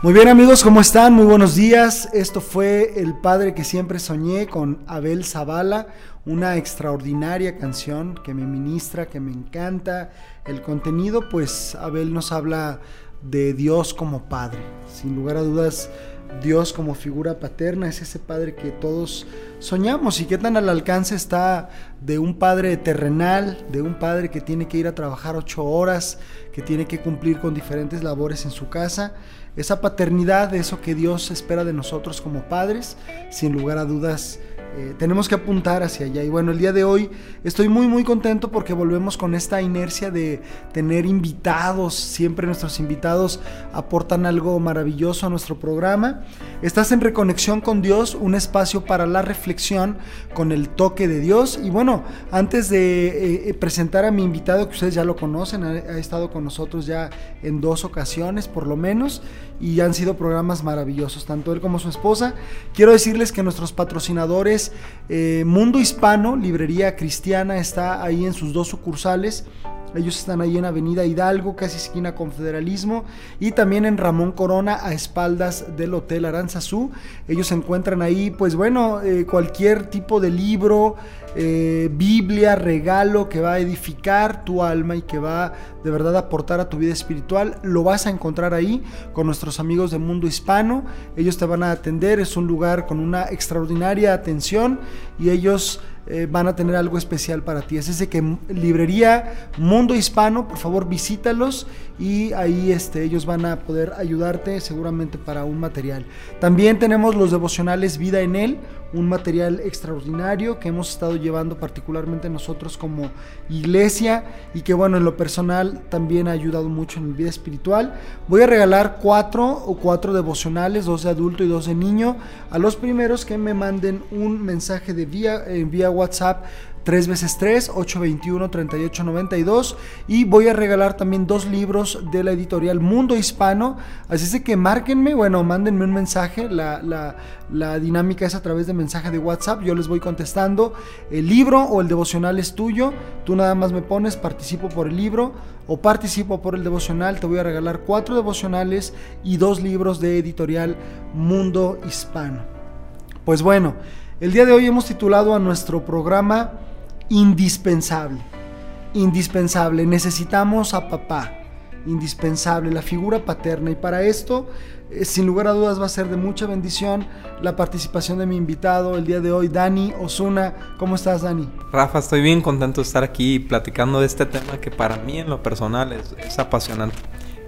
Muy bien amigos, ¿cómo están? Muy buenos días. Esto fue El Padre que siempre soñé con Abel Zavala, una extraordinaria canción que me ministra, que me encanta. El contenido, pues Abel nos habla de Dios como Padre. Sin lugar a dudas, Dios como figura paterna es ese Padre que todos soñamos y qué tan al alcance está de un Padre terrenal, de un Padre que tiene que ir a trabajar ocho horas, que tiene que cumplir con diferentes labores en su casa esa paternidad, eso que Dios espera de nosotros como padres, sin lugar a dudas eh, tenemos que apuntar hacia allá. Y bueno, el día de hoy estoy muy muy contento porque volvemos con esta inercia de tener invitados. Siempre nuestros invitados aportan algo maravilloso a nuestro programa. Estás en Reconexión con Dios, un espacio para la reflexión con el toque de Dios. Y bueno, antes de eh, presentar a mi invitado, que ustedes ya lo conocen, ha, ha estado con nosotros ya en dos ocasiones por lo menos y han sido programas maravillosos, tanto él como su esposa. Quiero decirles que nuestros patrocinadores, eh, Mundo Hispano, Librería Cristiana, está ahí en sus dos sucursales. Ellos están ahí en Avenida Hidalgo, casi esquina Confederalismo, y también en Ramón Corona, a espaldas del Hotel Aranzazú. Ellos encuentran ahí, pues bueno, eh, cualquier tipo de libro, eh, Biblia, regalo que va a edificar tu alma y que va de verdad a aportar a tu vida espiritual, lo vas a encontrar ahí con nuestros amigos de Mundo Hispano. Ellos te van a atender, es un lugar con una extraordinaria atención y ellos eh, van a tener algo especial para ti. Es ese que librería Mundo Hispano, por favor visítalos y ahí este, ellos van a poder ayudarte seguramente para un material. También tenemos los devocionales Vida en Él, un material extraordinario que hemos estado llevando particularmente nosotros como iglesia y que bueno, en lo personal también ha ayudado mucho en mi vida espiritual. Voy a regalar cuatro o cuatro devocionales, dos de adulto y dos de niño, a los primeros que me manden un mensaje de vía, en vía WhatsApp 3 veces 3, 821 3892 y voy a regalar también dos libros de la editorial Mundo Hispano, así es que márquenme, bueno, mándenme un mensaje, la, la, la, dinámica es a través de mensaje de WhatsApp, yo les voy contestando, el libro o el devocional es tuyo, tú nada más me pones participo por el libro o participo por el devocional, te voy a regalar cuatro devocionales y dos libros de editorial Mundo Hispano. Pues bueno, el día de hoy hemos titulado a nuestro programa indispensable. Indispensable. Necesitamos a papá. Indispensable, la figura paterna. Y para esto, eh, sin lugar a dudas, va a ser de mucha bendición la participación de mi invitado el día de hoy, Dani Osuna. ¿Cómo estás, Dani? Rafa, estoy bien contento de estar aquí platicando de este tema que para mí en lo personal es, apasionante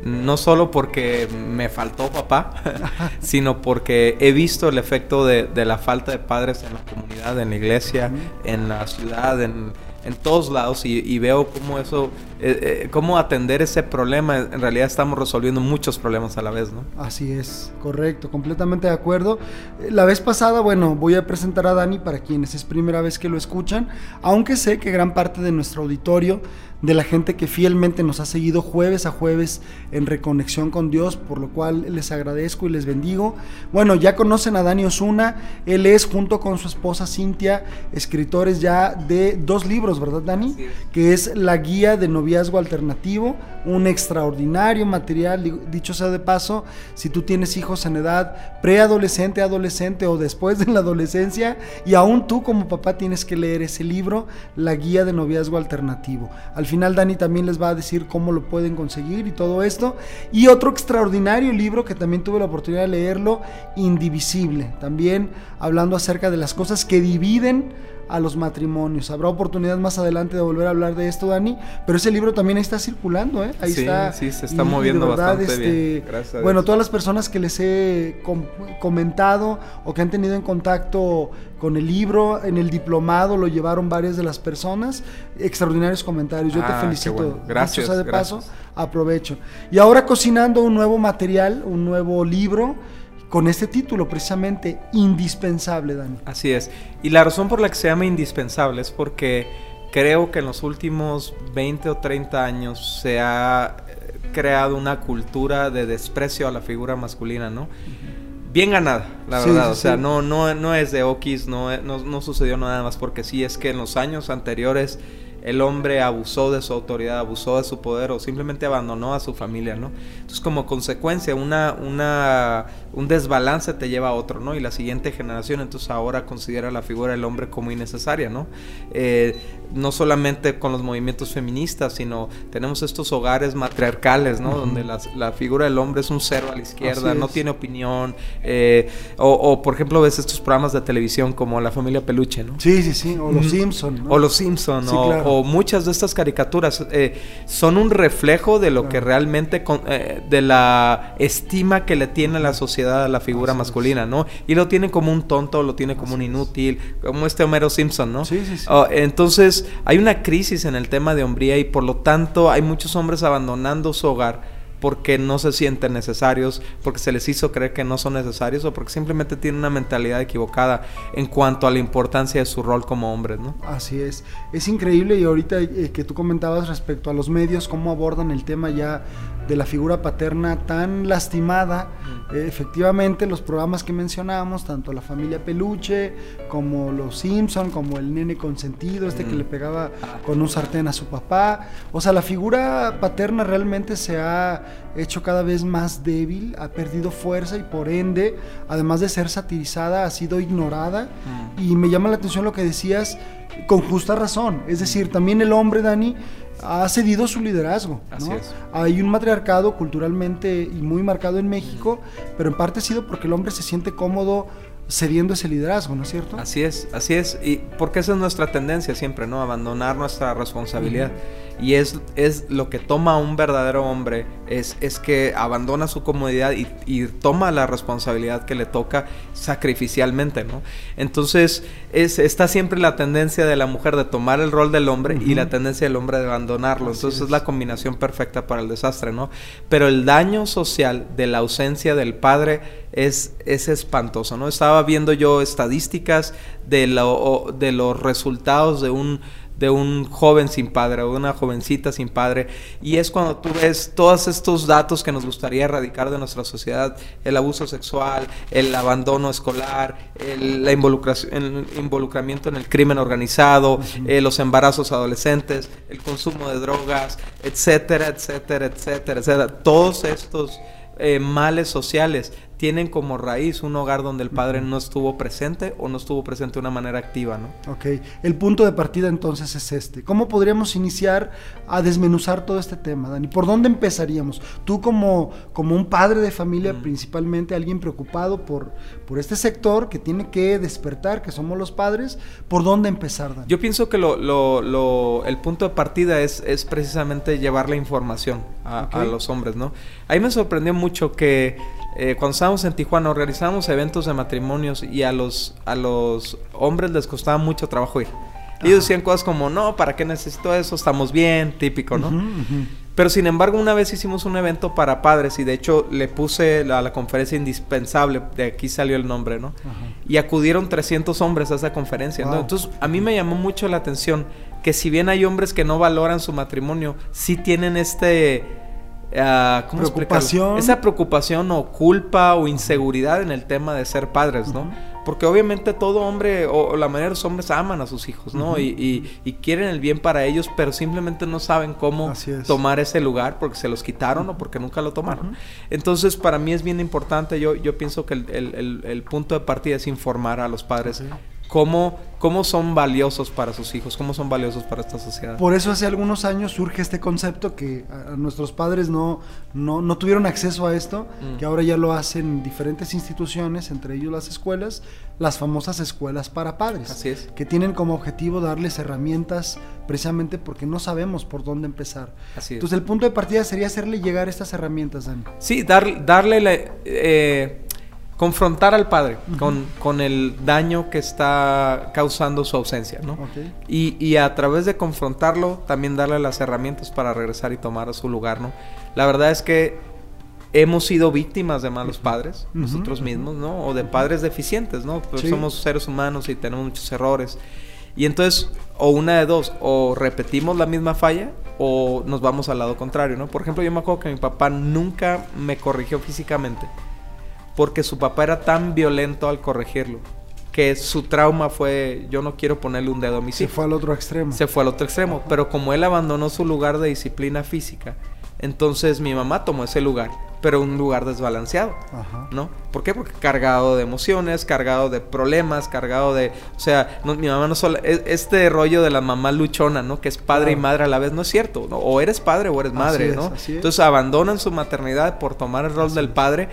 no solo porque me faltó papá, sino porque he visto el efecto de, de, la falta de padres en la comunidad, en la iglesia, en la ciudad, en, en todos lados y, veo cómo eso, eh, eh, cómo atender ese problema. En realidad estamos resolviendo muchos problemas a la vez, ¿no? Así es, correcto, completamente de acuerdo. Eh, la vez pasada, bueno, voy a presentar a Dani para quienes es primera vez que lo escuchan, aunque sé que gran parte de nuestro auditorio de la gente que fielmente nos ha seguido jueves a jueves en reconexión con Dios, por lo cual les agradezco y les bendigo. Bueno, ya conocen a Dani Osuna, él es junto con su esposa Cintia, escritores ya de dos libros, ¿verdad Dani? Que es La Guía de Noviazgo Alternativo, un extraordinario material, dicho sea de paso, si tú tienes hijos en edad preadolescente, adolescente o después de la adolescencia, y aún tú como papá tienes que leer ese libro, La Guía de Noviazgo Alternativo. Al final Dani también les va a decir cómo lo pueden conseguir y todo esto. Y otro extraordinario libro que también tuve la oportunidad de leerlo, Indivisible, también hablando acerca de las cosas que dividen a los matrimonios. Habrá oportunidad más adelante de volver a hablar de esto, Dani, pero ese libro también está circulando, ¿eh? Ahí está. Sí, se está moviendo bastante este, bien. bueno, todas las personas que les he comentado o que han tenido en contacto con el libro, en el diplomado lo llevaron varias de las personas. Extraordinarios comentarios. Yo te ah, felicito. Gracias. de paso, aprovecho. Y ahora cocinando un nuevo material, un nuevo libro con este título precisamente, indispensable, Dani. Así es. Y la razón por la que se llama indispensable es porque creo que en los últimos 20 o 30 años se ha eh, creado una cultura de desprecio a la figura masculina, ¿no? Bien ganada, la verdad. o sea, no, no, no es de Okis, no, no, no, sucedió nada más porque sí, es que en los años anteriores el hombre abusó de su autoridad, abusó de su poder o simplemente abandonó a su familia, ¿no? Entonces como consecuencia una, una, un desbalance te lleva a otro, ¿no? Y la siguiente generación entonces ahora considera la figura del hombre como innecesaria, ¿no? Eh, no solamente con los movimientos feministas, sino tenemos estos hogares matriarcales, ¿no? Donde la, figura del hombre es un cero a la izquierda, no tiene opinión, eh, o, por ejemplo ves estos programas de televisión como La Familia Peluche, ¿no? Sí, sí, sí, o Los Simpson, O Los Simpson, o, muchas de estas caricaturas eh, son un reflejo de lo que realmente, de la estima que le tiene la sociedad a la figura masculina, ¿no? Y lo tiene como un tonto, lo tiene como un inútil, como este Homero Simpson, ¿no? Sí, sí, sí. Oh, entonces, hay una crisis en el tema de hombría y por lo tanto hay muchos hombres abandonando su hogar porque no se sienten necesarios, porque se les hizo creer que no son necesarios o porque simplemente tienen una mentalidad equivocada en cuanto a la importancia de su rol como hombres, ¿no? Así es. Es increíble y ahorita eh, que tú comentabas respecto a los medios, cómo abordan el tema ya de la figura paterna tan lastimada. Eh, efectivamente, los programas que mencionábamos, tanto la familia Peluche, como los Simpson, como el nene consentido, este que le pegaba con un sartén a su papá. O sea, la figura paterna realmente se ha hecho cada vez más débil, ha perdido fuerza y por ende, además de ser satirizada, ha sido ignorada. Y me llama la atención lo que decías con justa razón. Es decir, también el hombre, Dani, ha cedido su liderazgo. Hay un matriarcado culturalmente y muy marcado en México, pero en parte ha sido porque el hombre se siente cómodo cediendo ese liderazgo, ¿no es cierto? Así es, así es. Y porque esa es nuestra tendencia siempre, ¿no? Abandonar nuestra responsabilidad. Y es, es lo que toma un verdadero hombre, es, es que abandona su comodidad y, y, toma la responsabilidad que le toca sacrificialmente, ¿no? Entonces, es, está siempre la tendencia de la mujer de tomar el rol del hombre y la tendencia del hombre de abandonarlo. Entonces, es la combinación perfecta para el desastre, ¿no? Pero el daño social de la ausencia del padre es, es espantoso, ¿no? Estaba viendo yo estadísticas de, lo, de los resultados de un de un joven sin padre o de una jovencita sin padre. Y es cuando tú ves todos estos datos que nos gustaría erradicar de nuestra sociedad, el abuso sexual, el abandono escolar, el, la involucración, el involucramiento en el crimen organizado, eh, los embarazos adolescentes, el consumo de drogas, etcétera, etcétera, etcétera, etcétera. Todos estos eh, males sociales tienen como raíz un hogar donde el padre no estuvo presente o no estuvo presente de una manera activa, ¿no? Ok, el punto de partida entonces es este. ¿Cómo podríamos iniciar a desmenuzar todo este tema, Dani? ¿Por dónde empezaríamos? Tú como, como un padre de familia, principalmente alguien preocupado por, por este sector que tiene que despertar, que somos los padres, ¿por dónde empezar, Dani? Yo pienso que lo, lo, el punto de partida es, es precisamente llevar la información a, a los hombres, ¿no? Ahí me sorprendió mucho que eh, cuando estábamos en Tijuana organizábamos eventos de matrimonios y a los, a los hombres les costaba mucho trabajo ir. Ellos decían cosas como, no, ¿para qué necesito eso? Estamos bien, típico, ¿no? Pero sin embargo, una vez hicimos un evento para padres y de hecho le puse a la, conferencia indispensable, de aquí salió el nombre, ¿no? Y acudieron 300 hombres a esa conferencia, ¿no? Entonces, a mí me llamó mucho la atención que si bien hay hombres que no valoran su matrimonio, sí tienen este Preocupación. Esa preocupación o culpa o inseguridad en el tema de ser padres, ¿no? Porque obviamente todo hombre o, la mayoría de los hombres aman a sus hijos, ¿no? y, quieren el bien para ellos, pero simplemente no saben cómo tomar ese lugar porque se los quitaron o porque nunca lo tomaron. Entonces, para mí es bien importante, yo, yo pienso que el, punto de partida es informar a los padres cómo, cómo son valiosos para sus hijos, cómo son valiosos para esta sociedad. Por eso hace algunos años surge este concepto que a, nuestros padres no, no, tuvieron acceso a esto, mm. que ahora ya lo hacen diferentes instituciones, entre ellos las escuelas, las famosas escuelas para padres. Así es. Que tienen como objetivo darles herramientas precisamente porque no sabemos por dónde empezar. Así es. Entonces el punto de partida sería hacerle llegar estas herramientas, Dani. Sí, dar, darle la... Eh, confrontar al padre con, con, el daño que está causando su ausencia, ¿no? Y, y, a través de confrontarlo, también darle las herramientas para regresar y tomar su lugar, ¿no? La verdad es que hemos sido víctimas de malos padres, nosotros mismos, ¿no? O de padres deficientes, ¿no? Pues somos seres humanos y tenemos muchos errores. Y entonces, o una de dos, o repetimos la misma falla o nos vamos al lado contrario, ¿no? Por ejemplo, yo me acuerdo que mi papá nunca me corrigió físicamente porque su papá era tan violento al corregirlo que su trauma fue yo no quiero ponerle un dedo a mi Se fue al otro extremo. Se fue al otro extremo, pero como él abandonó su lugar de disciplina física, entonces mi mamá tomó ese lugar pero un lugar desbalanceado, ¿no? ¿Por qué? Porque cargado de emociones, cargado de problemas, cargado de, o sea, mi mamá no solo, e, este rollo de la mamá luchona, ¿no? Que es padre y madre a la vez, no es cierto, ¿no? O eres padre o eres madre, ¿no? Entonces abandonan su maternidad por tomar el rol del padre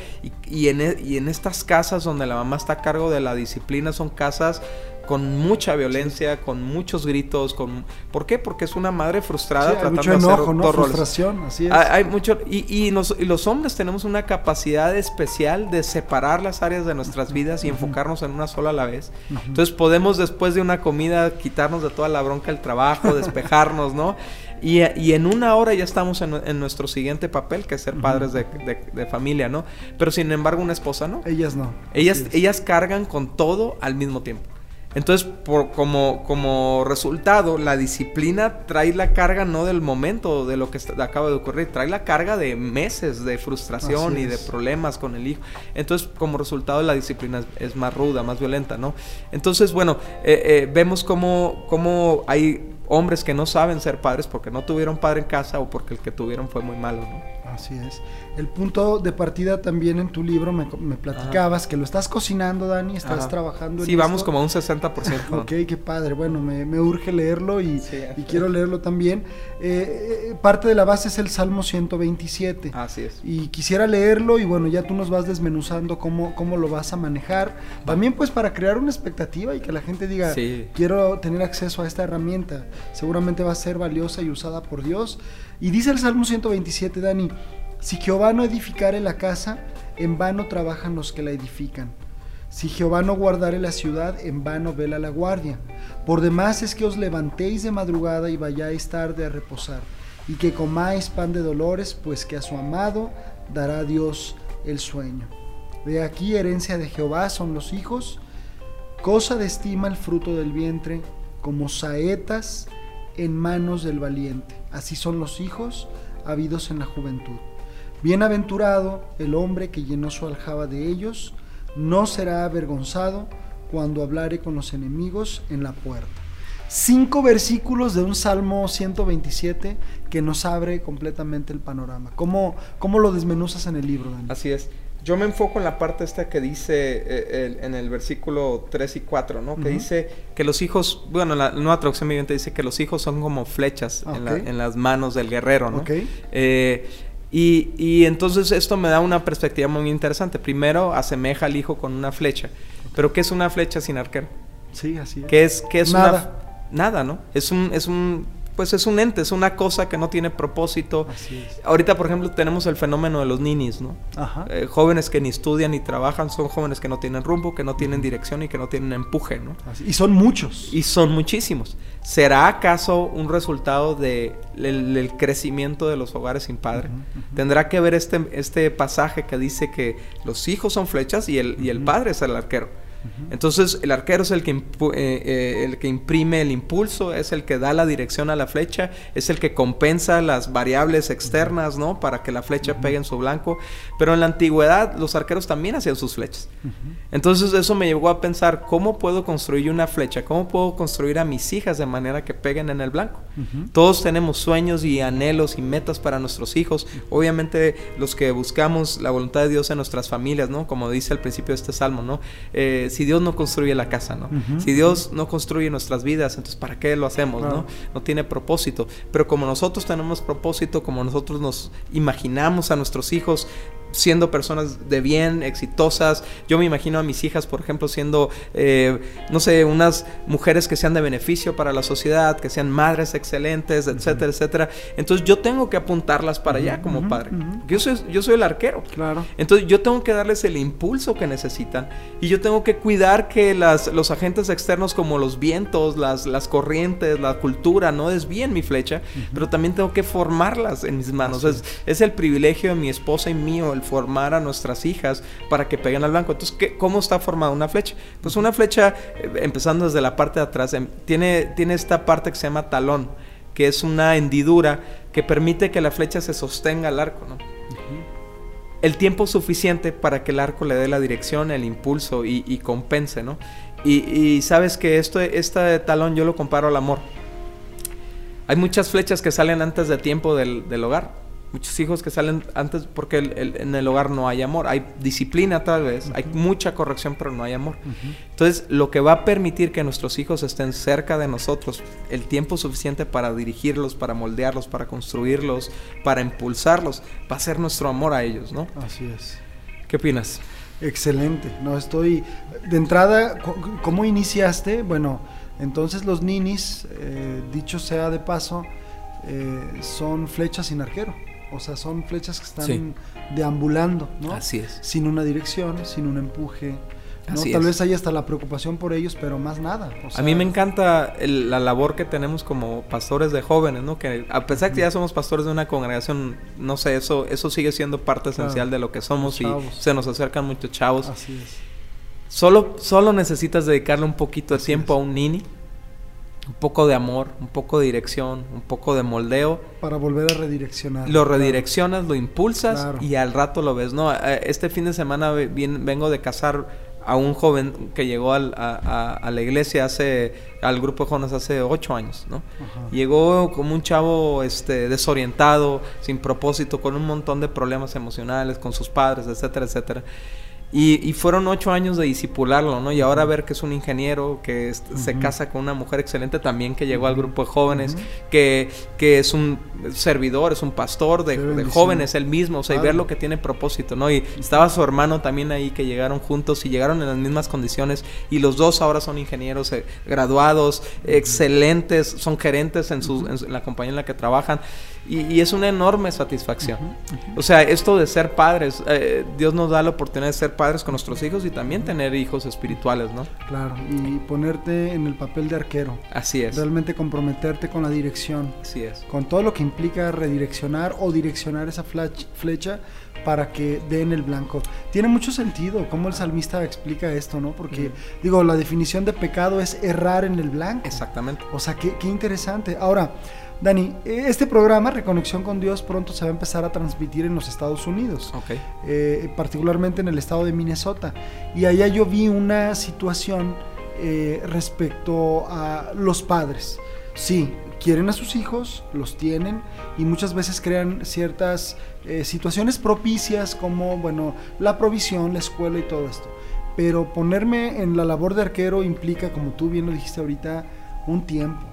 y, en, e, y en estas casas donde la mamá está a cargo de la disciplina son casas con mucha violencia, con muchos gritos, con ¿por qué? Porque es una madre frustrada tratando mucho enojo, de hacer ¿no? frustración, así es. Hay, mucho y, y, los hombres tenemos una capacidad especial de separar las áreas de nuestras vidas y enfocarnos en una sola a la vez. Entonces podemos después de una comida quitarnos de toda la bronca del trabajo, despejarnos, ¿no? Y, y, en una hora ya estamos en, en, nuestro siguiente papel, que es ser padres de, de, familia, ¿no? Pero sin embargo una esposa no. Ellas no. Ellas, ellas cargan con todo al mismo tiempo. Entonces, por, como, como resultado, la disciplina trae la carga no del momento de lo que acaba de ocurrir, trae la carga de meses de frustración y de problemas con el hijo. Entonces, como resultado, la disciplina es, más ruda, más violenta, ¿no? Entonces, bueno, eh, eh, vemos cómo, cómo hay hombres que no saben ser padres porque no tuvieron padre en casa o porque el que tuvieron fue muy malo, ¿no? Así es. El punto de partida también en tu libro me, platicabas que lo estás cocinando, Dani, estás trabajando en Sí, vamos como a un 60%. ok, qué padre. Bueno, me, urge leerlo y, quiero leerlo también. Eh, eh, parte de la base es el Salmo 127. Así es. Y quisiera leerlo y bueno, ya tú nos vas desmenuzando cómo, cómo lo vas a manejar. También pues para crear una expectativa y que la gente diga, quiero tener acceso a esta herramienta. Seguramente va a ser valiosa y usada por Dios. Y dice el Salmo 127, Dani, si Jehová no edificare la casa, en vano trabajan los que la edifican. Si Jehová no guardare la ciudad, en vano vela la guardia. Por demás es que os levantéis de madrugada y vayáis tarde a reposar, y que comáis pan de dolores, pues que a su amado dará Dios el sueño. De aquí herencia de Jehová son los hijos, cosa de estima el fruto del vientre, como saetas en manos del valiente. Así son los hijos habidos en la juventud. Bienaventurado el hombre que llenó su aljaba de ellos, no será avergonzado cuando hablare con los enemigos en la puerta. Cinco versículos de un Salmo 127 que nos abre completamente el panorama. ¿Cómo, cómo lo desmenuzas en el libro, Daniel? Así es. Yo me enfoco en la parte esta que dice eh, en el versículo 3 y 4, ¿no? Que dice que los hijos, bueno, la nueva traducción viviente dice que los hijos son como flechas en, las manos del guerrero, ¿no? Eh, y, y, entonces esto me da una perspectiva muy interesante. Primero, asemeja al hijo con una flecha. Pero ¿qué es una flecha sin arquero? Sí, así es. ¿Qué es, qué es nada. Nada, ¿no? Es un, es un pues es un ente, es una cosa que no tiene propósito. Ahorita, por ejemplo, tenemos el fenómeno de los ninis, ¿no? Eh, jóvenes que ni estudian ni trabajan, son jóvenes que no tienen rumbo, que no tienen dirección y que no tienen empuje, ¿no? Y son muchos. Y son muchísimos. ¿Será acaso un resultado del de crecimiento de los hogares sin padre? Tendrá que ver este, este pasaje que dice que los hijos son flechas y el, y el padre es el arquero. Entonces el arquero es el que, eh, eh, el que imprime el impulso, es el que da la dirección a la flecha, es el que compensa las variables externas, ¿no? Para que la flecha pegue en su blanco. Pero en la antigüedad los arqueros también hacían sus flechas. Entonces eso me llevó a pensar, ¿cómo puedo construir una flecha? ¿Cómo puedo construir a mis hijas de manera que peguen en el blanco? Todos tenemos sueños y anhelos y metas para nuestros hijos. Obviamente los que buscamos la voluntad de Dios en nuestras familias, ¿no? Como dice al principio de este salmo, ¿no? Eh, si Dios no construye la casa, ¿no? Si Dios no construye nuestras vidas, entonces ¿para qué lo hacemos, no? No tiene propósito. Pero como nosotros tenemos propósito, como nosotros nos imaginamos a nuestros hijos siendo personas de bien, exitosas. Yo me imagino a mis hijas, por ejemplo, siendo, eh, no sé, unas mujeres que sean de beneficio para la sociedad, que sean madres excelentes, etcétera, etcétera. Entonces yo tengo que apuntarlas para allá como padre. Yo soy, yo soy el arquero. Claro. Entonces yo tengo que darles el impulso que necesitan y yo tengo que cuidar que las, los agentes externos como los vientos, las, las corrientes, la cultura, no desvíen mi flecha, pero también tengo que formarlas en mis manos. Es, es el privilegio de mi esposa y mío el formar a nuestras hijas para que peguen al blanco. Entonces, ¿qué, ¿cómo está formada una flecha? Pues una flecha, eh, empezando desde la parte de atrás, em, tiene, tiene esta parte que se llama talón, que es una hendidura que permite que la flecha se sostenga al arco, ¿no? El tiempo suficiente para que el arco le dé la dirección, el impulso y, y compense, ¿no? Y, sabes que esto, este talón yo lo comparo al amor. Hay muchas flechas que salen antes de tiempo del, del hogar muchos hijos que salen antes porque en el hogar no hay amor. Hay disciplina tal vez, hay mucha corrección, pero no hay amor. Entonces, lo que va a permitir que nuestros hijos estén cerca de nosotros, el tiempo suficiente para dirigirlos, para moldearlos, para construirlos, para impulsarlos, va a ser nuestro amor a ellos, ¿no? Así es. ¿Qué opinas? Excelente. No estoy. De entrada, ¿cómo iniciaste? Bueno, entonces los ninis, eh, dicho sea de paso, eh, son flechas sin arquero. O sea, son flechas que están deambulando, ¿no? Así es. Sin una dirección, sin un empuje. ¿no? Tal vez haya hasta la preocupación por ellos, pero más nada. a mí me encanta la labor que tenemos como pastores de jóvenes, ¿no? Que a pesar que ya somos pastores de una congregación, no sé, eso, eso sigue siendo parte esencial de lo que somos y se nos acercan muchos chavos. Así es. Solo, solo necesitas dedicarle un poquito de tiempo a un nini un poco de amor, un poco de dirección, un poco de moldeo. Para volver a redireccionar. Lo redireccionas, lo impulsas y al rato lo ves. No, eh, este fin de semana vengo de casar a un joven que llegó a, la iglesia hace, al grupo de jóvenes hace ocho años, ¿no? Llegó como un chavo este, desorientado, sin propósito, con un montón de problemas emocionales, con sus padres, etcétera, etcétera. Y, fueron ocho años de disipularlo, ¿no? Y ahora ver que es un ingeniero, que se casa con una mujer excelente también, que llegó al grupo de jóvenes, que, que, es un servidor, es un pastor de, jóvenes, él mismo, o sea, y ver lo que tiene propósito, ¿no? Y estaba su hermano también ahí, que llegaron juntos y llegaron en las mismas condiciones, y los dos ahora son ingenieros eh, graduados, excelentes, son gerentes en, su, en la compañía en la que trabajan. Y, es una enorme satisfacción. O sea, esto de ser padres, eh, Dios nos da la oportunidad de ser padres con nuestros hijos y también tener hijos espirituales, ¿no? Claro, y ponerte en el papel de arquero. Así es. Realmente comprometerte con la dirección. Así es. Con todo lo que implica redireccionar o direccionar esa flecha para que den el blanco. Tiene mucho sentido cómo el salmista explica esto, ¿no? Porque, digo, la definición de pecado es errar en el blanco. Exactamente. O sea, qué, qué interesante. Ahora, Dani, este programa, Reconexión con Dios, pronto se va a empezar a transmitir en los Estados Unidos, eh, particularmente en el estado de Minnesota. Y allá yo vi una situación eh, respecto a los padres. Sí, quieren a sus hijos, los tienen y muchas veces crean ciertas eh, situaciones propicias como, bueno, la provisión, la escuela y todo esto. Pero ponerme en la labor de arquero implica, como tú bien lo dijiste ahorita, un tiempo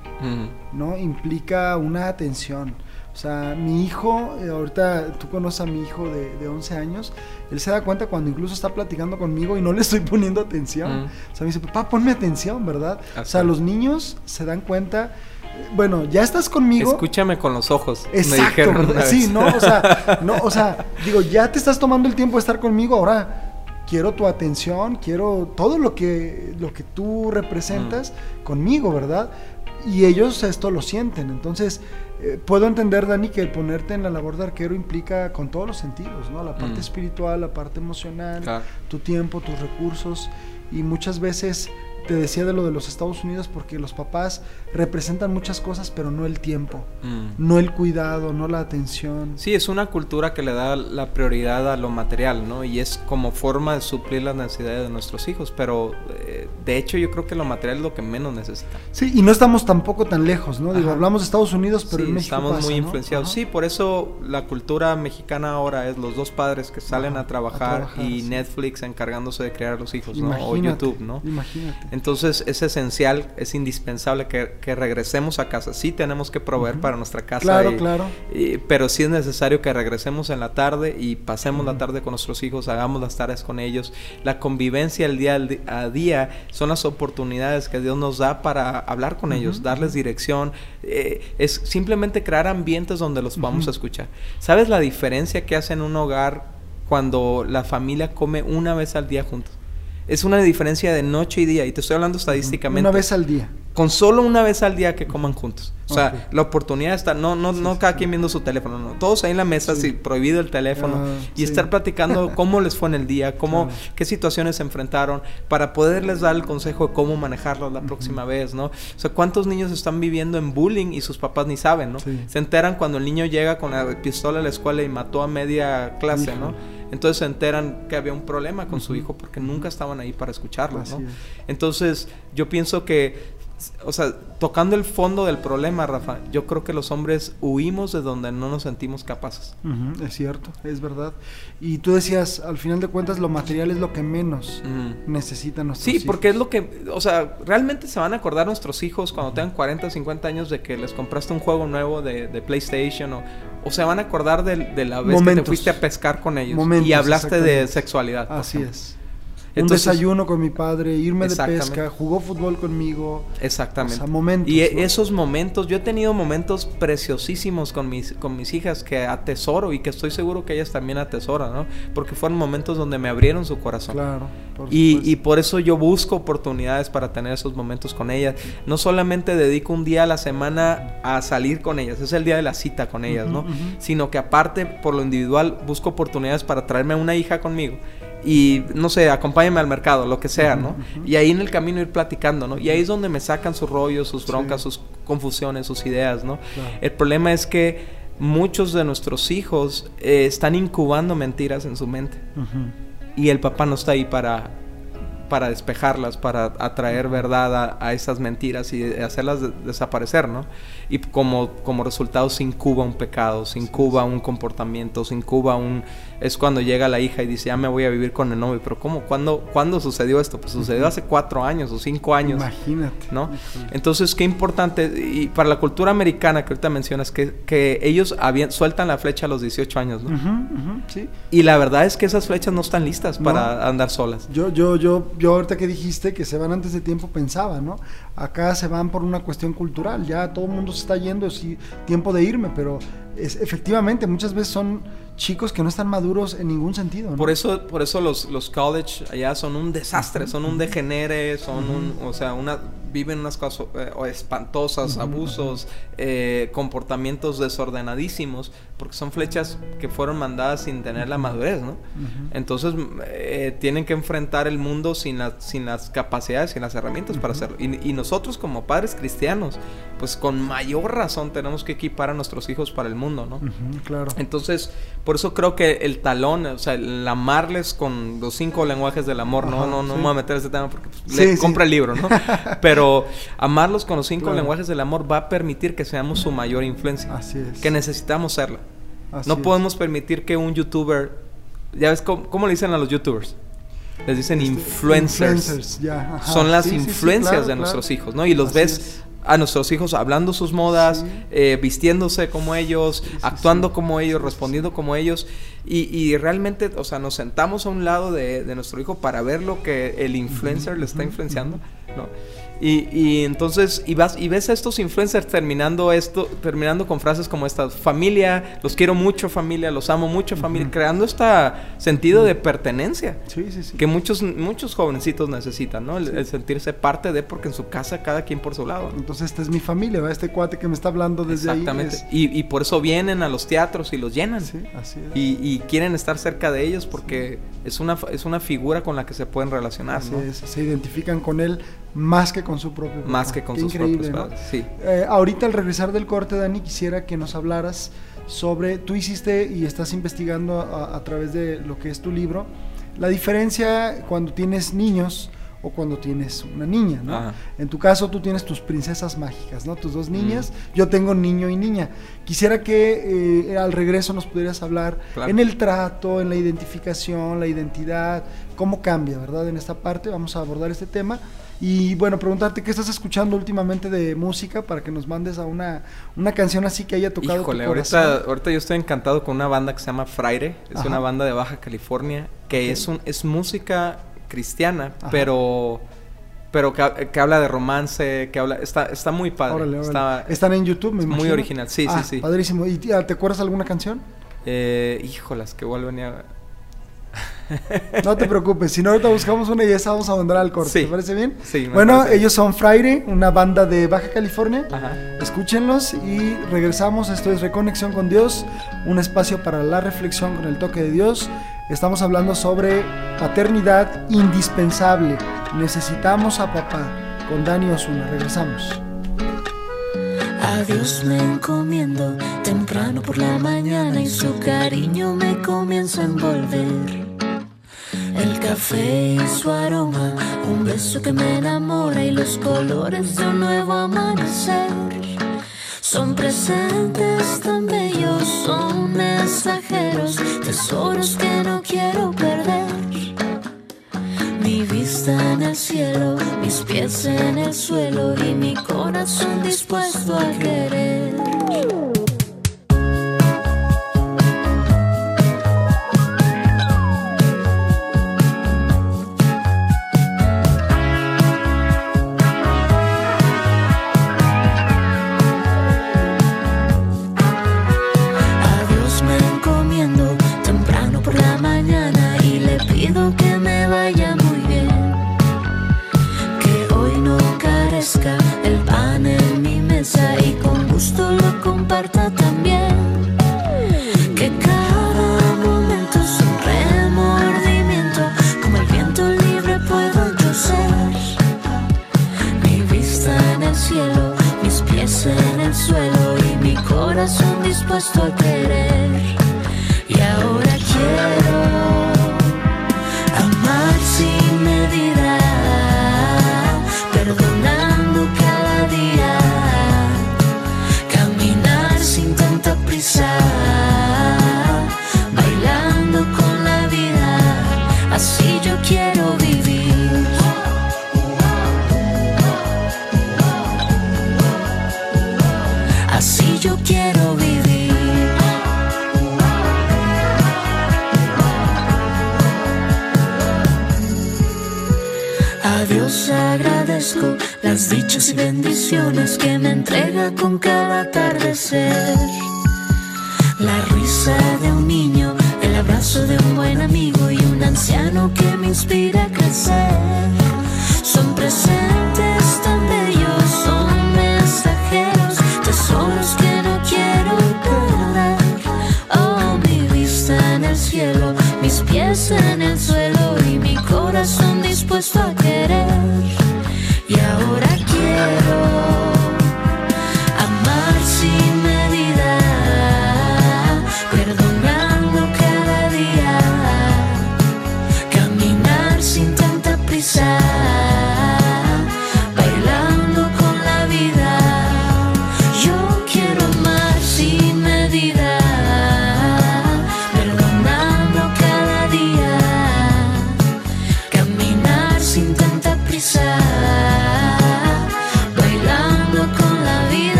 ¿no? Implica una atención. O sea, mi hijo, eh, ahorita tú conoces a mi hijo de, de, 11 años, él se da cuenta cuando incluso está platicando conmigo y no le estoy poniendo atención. O sea, me dice, papá, ponme atención, ¿verdad? O sea, los niños se dan cuenta, bueno, ya estás conmigo. Escúchame con los ojos. Exacto, Sí, no, o sea, no, o sea, digo, ya te estás tomando el tiempo de estar conmigo, ahora quiero tu atención, quiero todo lo que, lo que tú representas conmigo, ¿verdad? Y ellos esto lo sienten. Entonces, eh, puedo entender, Dani, que el ponerte en la labor de arquero implica con todos los sentidos, ¿no? La parte mm. espiritual, la parte emocional, tu tiempo, tus recursos. Y muchas veces te decía de lo de los Estados Unidos porque los papás representan muchas cosas, pero no el tiempo, mm. no el cuidado, no la atención. Sí, es una cultura que le da la prioridad a lo material, ¿no? Y es como forma de suplir las necesidades de nuestros hijos, pero eh, de hecho yo creo que lo material es lo que menos necesita. Sí, y no estamos tampoco tan lejos, ¿no? Digo, hablamos de Estados Unidos, pero en México estamos muy influenciados. Sí, por eso la cultura mexicana ahora es los dos padres que salen a, trabajar y Netflix encargándose de criar a los hijos, ¿no? O YouTube, ¿no? Imagínate. Entonces es esencial, es indispensable que, regresemos a casa. Sí tenemos que proveer para nuestra casa. Claro, claro. pero sí es necesario que regresemos en la tarde y pasemos la tarde con nuestros hijos, hagamos las tareas con ellos. La convivencia el día a día son las oportunidades que Dios nos da para hablar con ellos, darles dirección. Eh, es simplemente crear ambientes donde los vamos a escuchar. ¿Sabes la diferencia que hace en un hogar cuando la familia come una vez al día juntos? Es una diferencia de noche y día. Y te estoy hablando estadísticamente. Una vez al día. Con solo una vez al día que coman juntos. O sea, la oportunidad está, no, no, no cada quien viendo su teléfono, no. Todos ahí en la mesa, sí. prohibido el teléfono. Ah, y estar platicando cómo les fue en el día, cómo, qué situaciones se enfrentaron, para poderles dar el consejo de cómo manejarlo la próxima vez, ¿no? O sea, cuántos niños están viviendo en bullying y sus papás ni saben, ¿no? Se enteran cuando el niño llega con la pistola a la escuela y mató a media clase, ¿no? Entonces se enteran que había un problema con su hijo porque nunca estaban ahí para escucharlo, ¿no? Entonces yo pienso que o sea, tocando el fondo del problema, Rafa, yo creo que los hombres huimos de donde no nos sentimos capaces. es cierto, es verdad. Y tú decías, al final de cuentas, lo material es lo que menos necesitan nuestros Sí, porque es lo que, o sea, realmente se van a acordar nuestros hijos cuando tengan 40 o 50 años de que les compraste un juego nuevo de, PlayStation o, o se van a acordar de, la vez que te fuiste a pescar con ellos y hablaste de sexualidad. Así es un desayuno con mi padre, irme de pesca, jugó fútbol conmigo. Exactamente. momentos, y esos momentos, yo he tenido momentos preciosísimos con mis, con mis hijas que atesoro y que estoy seguro que ellas también atesoran, ¿no? Porque fueron momentos donde me abrieron su corazón. Claro. y, y, por eso yo busco oportunidades para tener esos momentos con ellas. No solamente dedico un día a la semana a salir con ellas, es el día de la cita con ellas, ¿no? Sino que aparte, por lo individual, busco oportunidades para traerme a una hija conmigo y no sé, acompáñame al mercado, lo que sea, ¿no? Y ahí en el camino ir platicando, ¿no? Y ahí es donde me sacan sus rollos, sus broncas, sus confusiones, sus ideas, ¿no? El problema es que muchos de nuestros hijos eh, están incubando mentiras en su mente. Y el papá no está ahí para para despejarlas, para atraer verdad a, esas mentiras y hacerlas desaparecer, ¿no? Y como, como resultado se incuba un pecado, se incuba un comportamiento, se incuba un... Es cuando llega la hija y dice, ya me voy a vivir con el novio, pero ¿cómo? ¿Cuándo, ¿cuándo sucedió esto? Pues sucedió hace cuatro años o cinco años. Imagínate. ¿No? Entonces, qué importante, y para la cultura americana que ahorita mencionas, que, que ellos habían, sueltan la flecha a los 18 años, ¿no? sí. Y la verdad es que esas flechas no están listas para andar solas. Yo, yo, yo, yo ahorita que dijiste que se van antes de tiempo pensaba, ¿no? Acá se van por una cuestión cultural, ya todo el mundo se está yendo, es tiempo de irme, pero es, efectivamente muchas veces son chicos que no están maduros en ningún sentido. Por eso, por eso los, los college allá son un desastre, son un degenere, son un, o sea, una viven unas cosas eh, espantosas, abusos, eh, comportamientos desordenadísimos, porque son flechas que fueron mandadas sin tener la madurez, ¿no? Entonces eh, tienen que enfrentar el mundo sin, sin las capacidades, sin las herramientas para hacerlo. Y, nosotros como padres cristianos, pues con mayor razón tenemos que equipar a nuestros hijos para el mundo, ¿no? claro. Entonces, por eso creo que el talón, o sea, el amarles con los cinco lenguajes del amor, no, no, no me voy a meter ese tema porque pues, le compra el libro, ¿no? Pero amarlos con los cinco lenguajes del amor va a permitir que seamos su mayor influencia. Así es. Que necesitamos serla. no podemos permitir que un youtuber, ya ves cómo, le dicen a los youtubers. Les dicen este, influencers. Son las influencias de nuestros hijos, ¿no? Y los ves a nuestros hijos hablando sus modas, eh, vistiéndose como ellos, actuando como ellos, respondiendo como ellos. Y, realmente, o sea, nos sentamos a un lado de, de, nuestro hijo para ver lo que el influencer le está influenciando, ¿no? Y, y, entonces, y vas y ves a estos influencers terminando esto, terminando con frases como estas, familia, los quiero mucho familia, los amo mucho familia, creando este sentido de pertenencia. Sí, sí, sí. Que muchos, muchos jovencitos necesitan, ¿no? El, sentirse parte de, porque en su casa cada quien por su lado. Entonces, esta es mi familia, ¿va? Este cuate que me está hablando desde Exactamente. ahí. Exactamente. Y, y, por eso vienen a los teatros y los llenan. Sí, así es. Y, y quieren estar cerca de ellos porque es, una, es una figura con la que se pueden relacionar, así es. Se identifican con él más que con su propio Más que con sus propios padres, sí. Eh, ahorita al regresar del corte, Dani, quisiera que nos hablaras sobre, tú hiciste y estás investigando a, través de lo que es tu libro, la diferencia cuando tienes niños o cuando tienes una niña, ¿no? En tu caso tú tienes tus princesas mágicas, ¿no? Tus dos niñas, yo tengo niño y niña. Quisiera que eh, al regreso nos pudieras hablar en el trato, en la identificación, la identidad, cómo cambia, ¿verdad? En esta parte vamos a abordar este tema. Y bueno, preguntarte qué estás escuchando últimamente de música para que nos mandes a una, una canción así que haya tocado Híjole, tu ahorita, ahorita yo estoy encantado con una banda que se llama Fraire, es una banda de Baja California, que es un es música cristiana, pero pero que, habla de romance, que habla está está muy padre. Están en YouTube, me Muy original, sí, sí, ah, sí. Padrísimo. ¿Y te acuerdas alguna canción? Eh, híjolas, que vuelven a no te preocupes, si no ahorita buscamos una y esa vamos a mandar al corte. ¿Te parece bien? Sí. bueno, ellos son Fraire, una banda de Baja California. Escúchenlos y regresamos. Esto es Reconexión con Dios, un espacio para la reflexión con el toque de Dios. Estamos hablando sobre paternidad indispensable. Necesitamos a papá con Dani Osuna. Regresamos. A Dios me encomiendo temprano por la mañana y su cariño me comienza a envolver. El café y su aroma, un beso que me enamora y los colores de un nuevo amanecer. Son presentes tan bellos, son mensajeros, tesoros que no quiero perder. Mi vista en el cielo, mis pies en el suelo y mi corazón dispuesto a querer.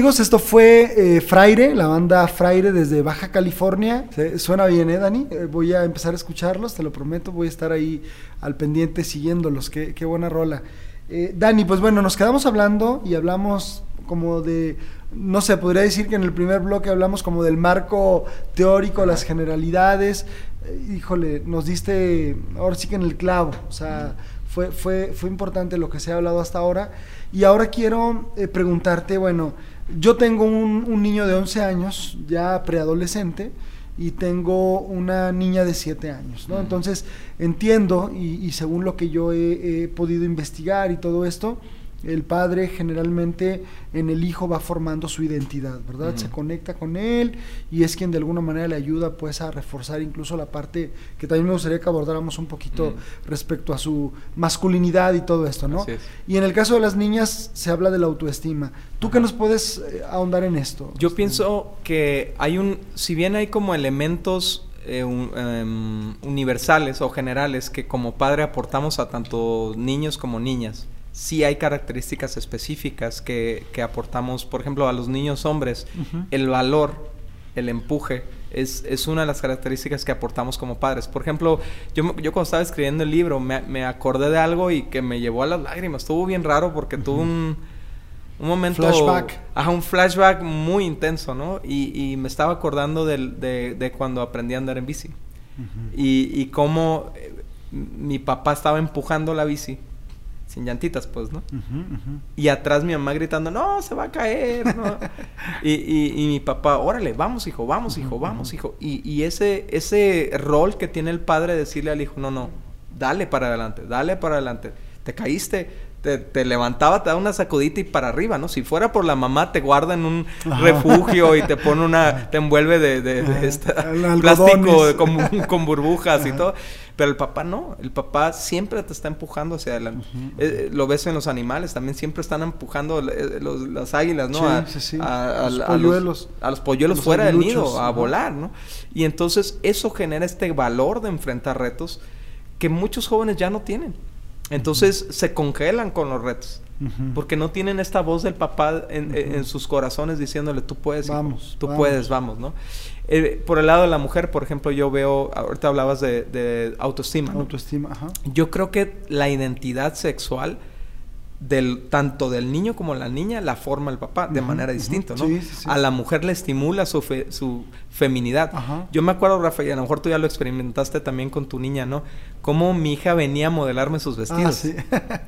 Amigos, esto fue eh, Fraire, la banda Fraire desde Baja California. Se- Suena bien, ¿eh, Dani? Eh, voy a empezar a escucharlos, te lo prometo. Voy a estar ahí al pendiente siguiéndolos. Qué, qué buena rola. Eh, Dani, pues bueno, nos quedamos hablando y hablamos como de, no sé, podría decir que en el primer bloque hablamos como del marco teórico, las generalidades. Eh, híjole, nos diste, ahora sí que en el clavo. O sea, fue, fue, fue importante lo que se ha hablado hasta ahora. Y ahora quiero eh, preguntarte, bueno, yo tengo un, un niño de 11 años, ya preadolescente, y tengo una niña de 7 años, ¿no? Entonces, entiendo, y, y según lo que yo he, he podido investigar y todo esto, el padre generalmente en el hijo va formando su identidad, ¿verdad? Se conecta con él y es quien de alguna manera le ayuda pues a reforzar incluso la parte que también me gustaría que abordáramos un poquito respecto a su masculinidad y todo esto, ¿no? Es. Y en el caso de las niñas se habla de la autoestima. ¿Tú qué nos puedes eh, ahondar en esto? Yo Este, pienso que hay un, si bien hay como elementos eh, un- em, universales o generales que como padre aportamos a tanto niños como niñas, sí hay características específicas que, que aportamos, por ejemplo, a los niños hombres, el valor, el empuje es, es, una de las características que aportamos como padres. Por ejemplo, yo, yo cuando estaba escribiendo el libro me, me, acordé de algo y que me llevó a las lágrimas. Estuvo bien raro porque tuvo un, un momento... Flashback. Ajá, un flashback muy intenso, ¿no? Y, y me estaba acordando de, de, de, cuando aprendí a andar en bici. y, y cómo eh, mi papá estaba empujando la bici sin llantitas, pues, ¿no? Y atrás mi mamá gritando, no, se va a caer, ¿no? y, y, y, mi papá, órale, vamos, hijo, vamos, hijo, vamos, hijo. Y, y, ese, ese rol que tiene el padre de decirle al hijo, no, no, dale para adelante, dale para adelante. Te caíste, te, te, levantaba, te da una sacudita y para arriba, ¿no? Si fuera por la mamá, te guarda en un refugio y te pone una, te envuelve de, de, de esta, plástico con, con, burbujas y todo. Pero el papá no, el papá siempre te está empujando hacia adelante. Uh -huh. eh, lo ves en los animales, también siempre están empujando eh, los, las águilas, ¿no? Sí, a, sí, sí. A, a, los polluelos. Los, a los polluelos los fuera del nido, a volar, ¿no? Y entonces eso genera este valor de enfrentar retos que muchos jóvenes ya no tienen. Entonces uh -huh. se congelan con los retos. Uh -huh. Porque no tienen esta voz del papá en, uh -huh. en sus corazones diciéndole, tú puedes, vamos, hijo, tú vamos. puedes, vamos, ¿no? Eh, por el lado de la mujer, por ejemplo, yo veo, ahorita hablabas de, de autoestima. ¿no? Autoestima, ajá. Yo creo que la identidad sexual del tanto del niño como la niña la forma el papá de uh -huh, manera distinta, ¿no? Sí, sí, sí. A la mujer le estimula su, fe, su feminidad. Ajá. Yo me acuerdo, Rafael, a lo mejor tú ya lo experimentaste también con tu niña, ¿no? Cómo mi hija venía a modelarme sus vestidos, ah, sí.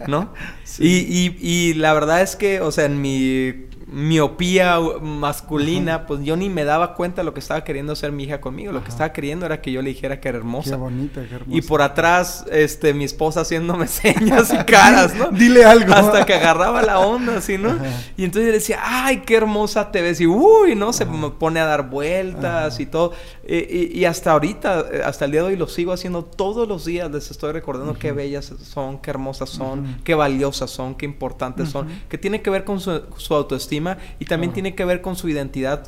¿no? Sí. Y, y, y, la verdad es que, o sea, en mi miopía masculina, Ajá. pues yo ni me daba cuenta de lo que estaba queriendo hacer mi hija conmigo. Ajá. Lo que estaba queriendo era que yo le dijera que era hermosa. Qué bonita, qué hermosa. Y por atrás, este, mi esposa haciéndome señas y caras, ¿no? Dile algo. Hasta que agarraba la onda, así, ¿no? Ajá. Y entonces yo le decía, ay, qué hermosa te ves. Y uy, ¿no? Se me pone a dar vueltas y todo. Y, y, y, hasta ahorita, eh, hasta el día de hoy lo sigo haciendo todos los días. Les estoy recordando qué bellas son, qué hermosas son, qué valiosas son, qué importantes son. Que tiene que ver con su, su autoestima y también tiene que ver con su identidad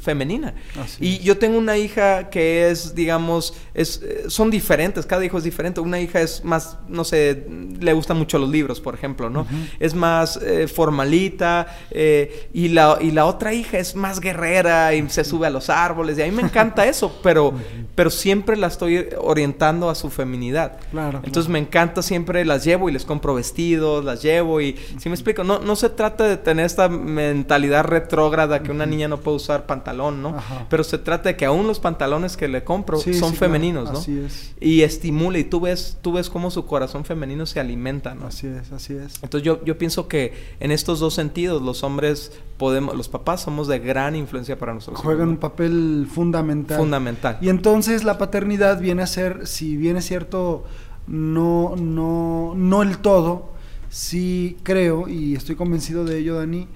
femenina. Así y es. yo tengo una hija que es, digamos, es, son diferentes, cada hijo es diferente. Una hija es más, no sé, le gustan mucho los libros, por ejemplo, ¿no? Uh -huh. Es más eh, formalita eh, y, la, y la otra hija es más guerrera y se sube a los árboles y a mí me encanta eso, pero, uh -huh. pero siempre la estoy orientando a su feminidad. Claro, Entonces claro. me encanta siempre, las llevo y les compro vestidos, las llevo y, si me explico, no, no se trata de tener esta mentalidad retrógrada que una niña no puede usar pantalón, ¿no? Ajá. Pero se trata de que aún los pantalones que le compro sí, son sí, femeninos, claro. ¿no? Así es. Y estimula y tú ves, tú ves cómo su corazón femenino se alimenta, ¿no? Así es, así es. Entonces yo, yo pienso que en estos dos sentidos los hombres podemos, los papás somos de gran influencia para nosotros. Juegan un papel fundamental. Fundamental. Y entonces la paternidad viene a ser, si bien es cierto, no, no, no el todo, sí creo, y estoy convencido de ello, Dani,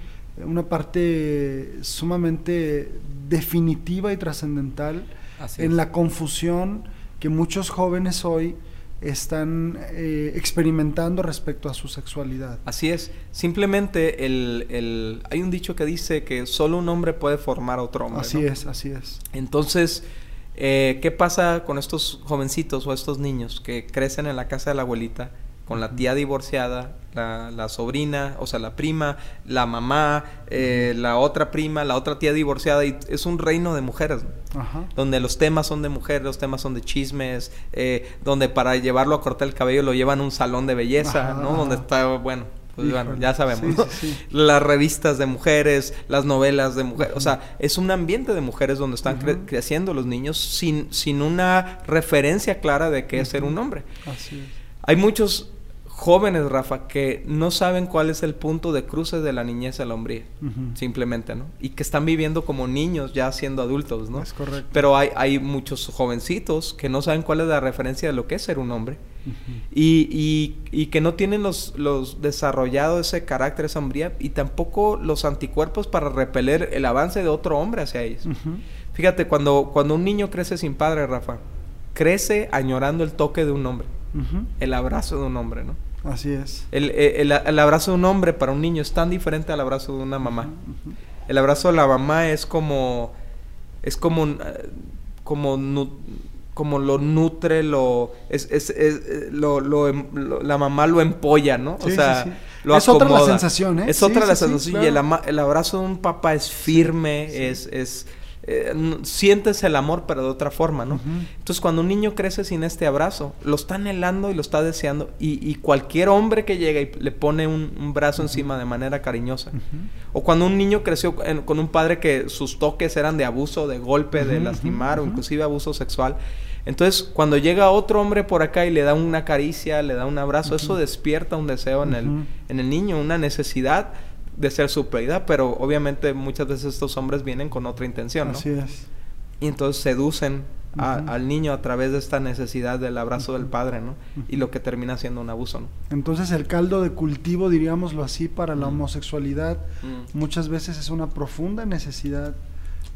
una parte sumamente definitiva y trascendental en la confusión que muchos jóvenes hoy están eh, experimentando respecto a su sexualidad. Así es. Simplemente el, el, hay un dicho que dice que solo un hombre puede formar a otro hombre. Así ¿no? es, así es. Entonces, eh, ¿qué pasa con estos jovencitos o estos niños que crecen en la casa de la abuelita? Con la tía divorciada, la, la, sobrina, o sea, la prima, la mamá, eh, la otra prima, la otra tía divorciada, y es un reino de mujeres, ¿no? Ajá. donde los temas son de mujeres, los temas son de chismes, eh, donde para llevarlo a cortar el cabello lo llevan a un salón de belleza, Ajá. ¿no? Donde está, bueno, pues Híjole. bueno, ya sabemos, Sí, ¿no? sí, sí. Las revistas de mujeres, las novelas de mujeres, o sea, es un ambiente de mujeres donde están cre creciendo los niños sin, sin una referencia clara de qué es ser un hombre. Así es. Hay muchos jóvenes, Rafa, que no saben cuál es el punto de cruce de la niñez a la hombría, simplemente, ¿no? Y que están viviendo como niños ya siendo adultos, ¿no? Es correcto. Pero hay, hay muchos jovencitos que no saben cuál es la referencia de lo que es ser un hombre y, y, y que no tienen los, los desarrollado ese carácter, esa hombría y tampoco los anticuerpos para repeler el avance de otro hombre hacia ellos. Fíjate, cuando, cuando un niño crece sin padre, Rafa, crece añorando el toque de un hombre, El abrazo de un hombre, ¿no? Así es. El, el- el abrazo de un hombre para un niño es tan diferente al abrazo de una mamá. El abrazo de la mamá es como. Es como. eh, Como. nu- como lo nutre, lo. Es, es, es- eh, lo, lo em- lo- la mamá lo empolla, ¿no? Sí, o sea. sí, sí. Lo Es otra la acomoda. sensación, ¿eh? Es otra la sensación. Y el, el abrazo de un papá es firme, es. es eh, sientes el amor, pero de otra forma, ¿no? Entonces, cuando un niño crece sin este abrazo, lo está anhelando y lo está deseando, y, cualquier hombre que llega y le pone un, brazo encima de manera cariñosa, o cuando un niño creció con un padre que sus toques eran de abuso, de golpe, de lastimar, o inclusive abuso sexual, entonces, cuando llega otro hombre por acá y le da una caricia, le da un abrazo, eso despierta un deseo en, el, en el niño, una necesidad de ser suplida, pero obviamente muchas veces estos hombres vienen con otra intención, ¿no? Así es. Y entonces seducen al niño a través de esta necesidad del abrazo del padre, ¿no? Y lo que termina siendo un abuso, ¿no? Entonces el caldo de cultivo, diríamoslo así, para la homosexualidad muchas veces es una profunda necesidad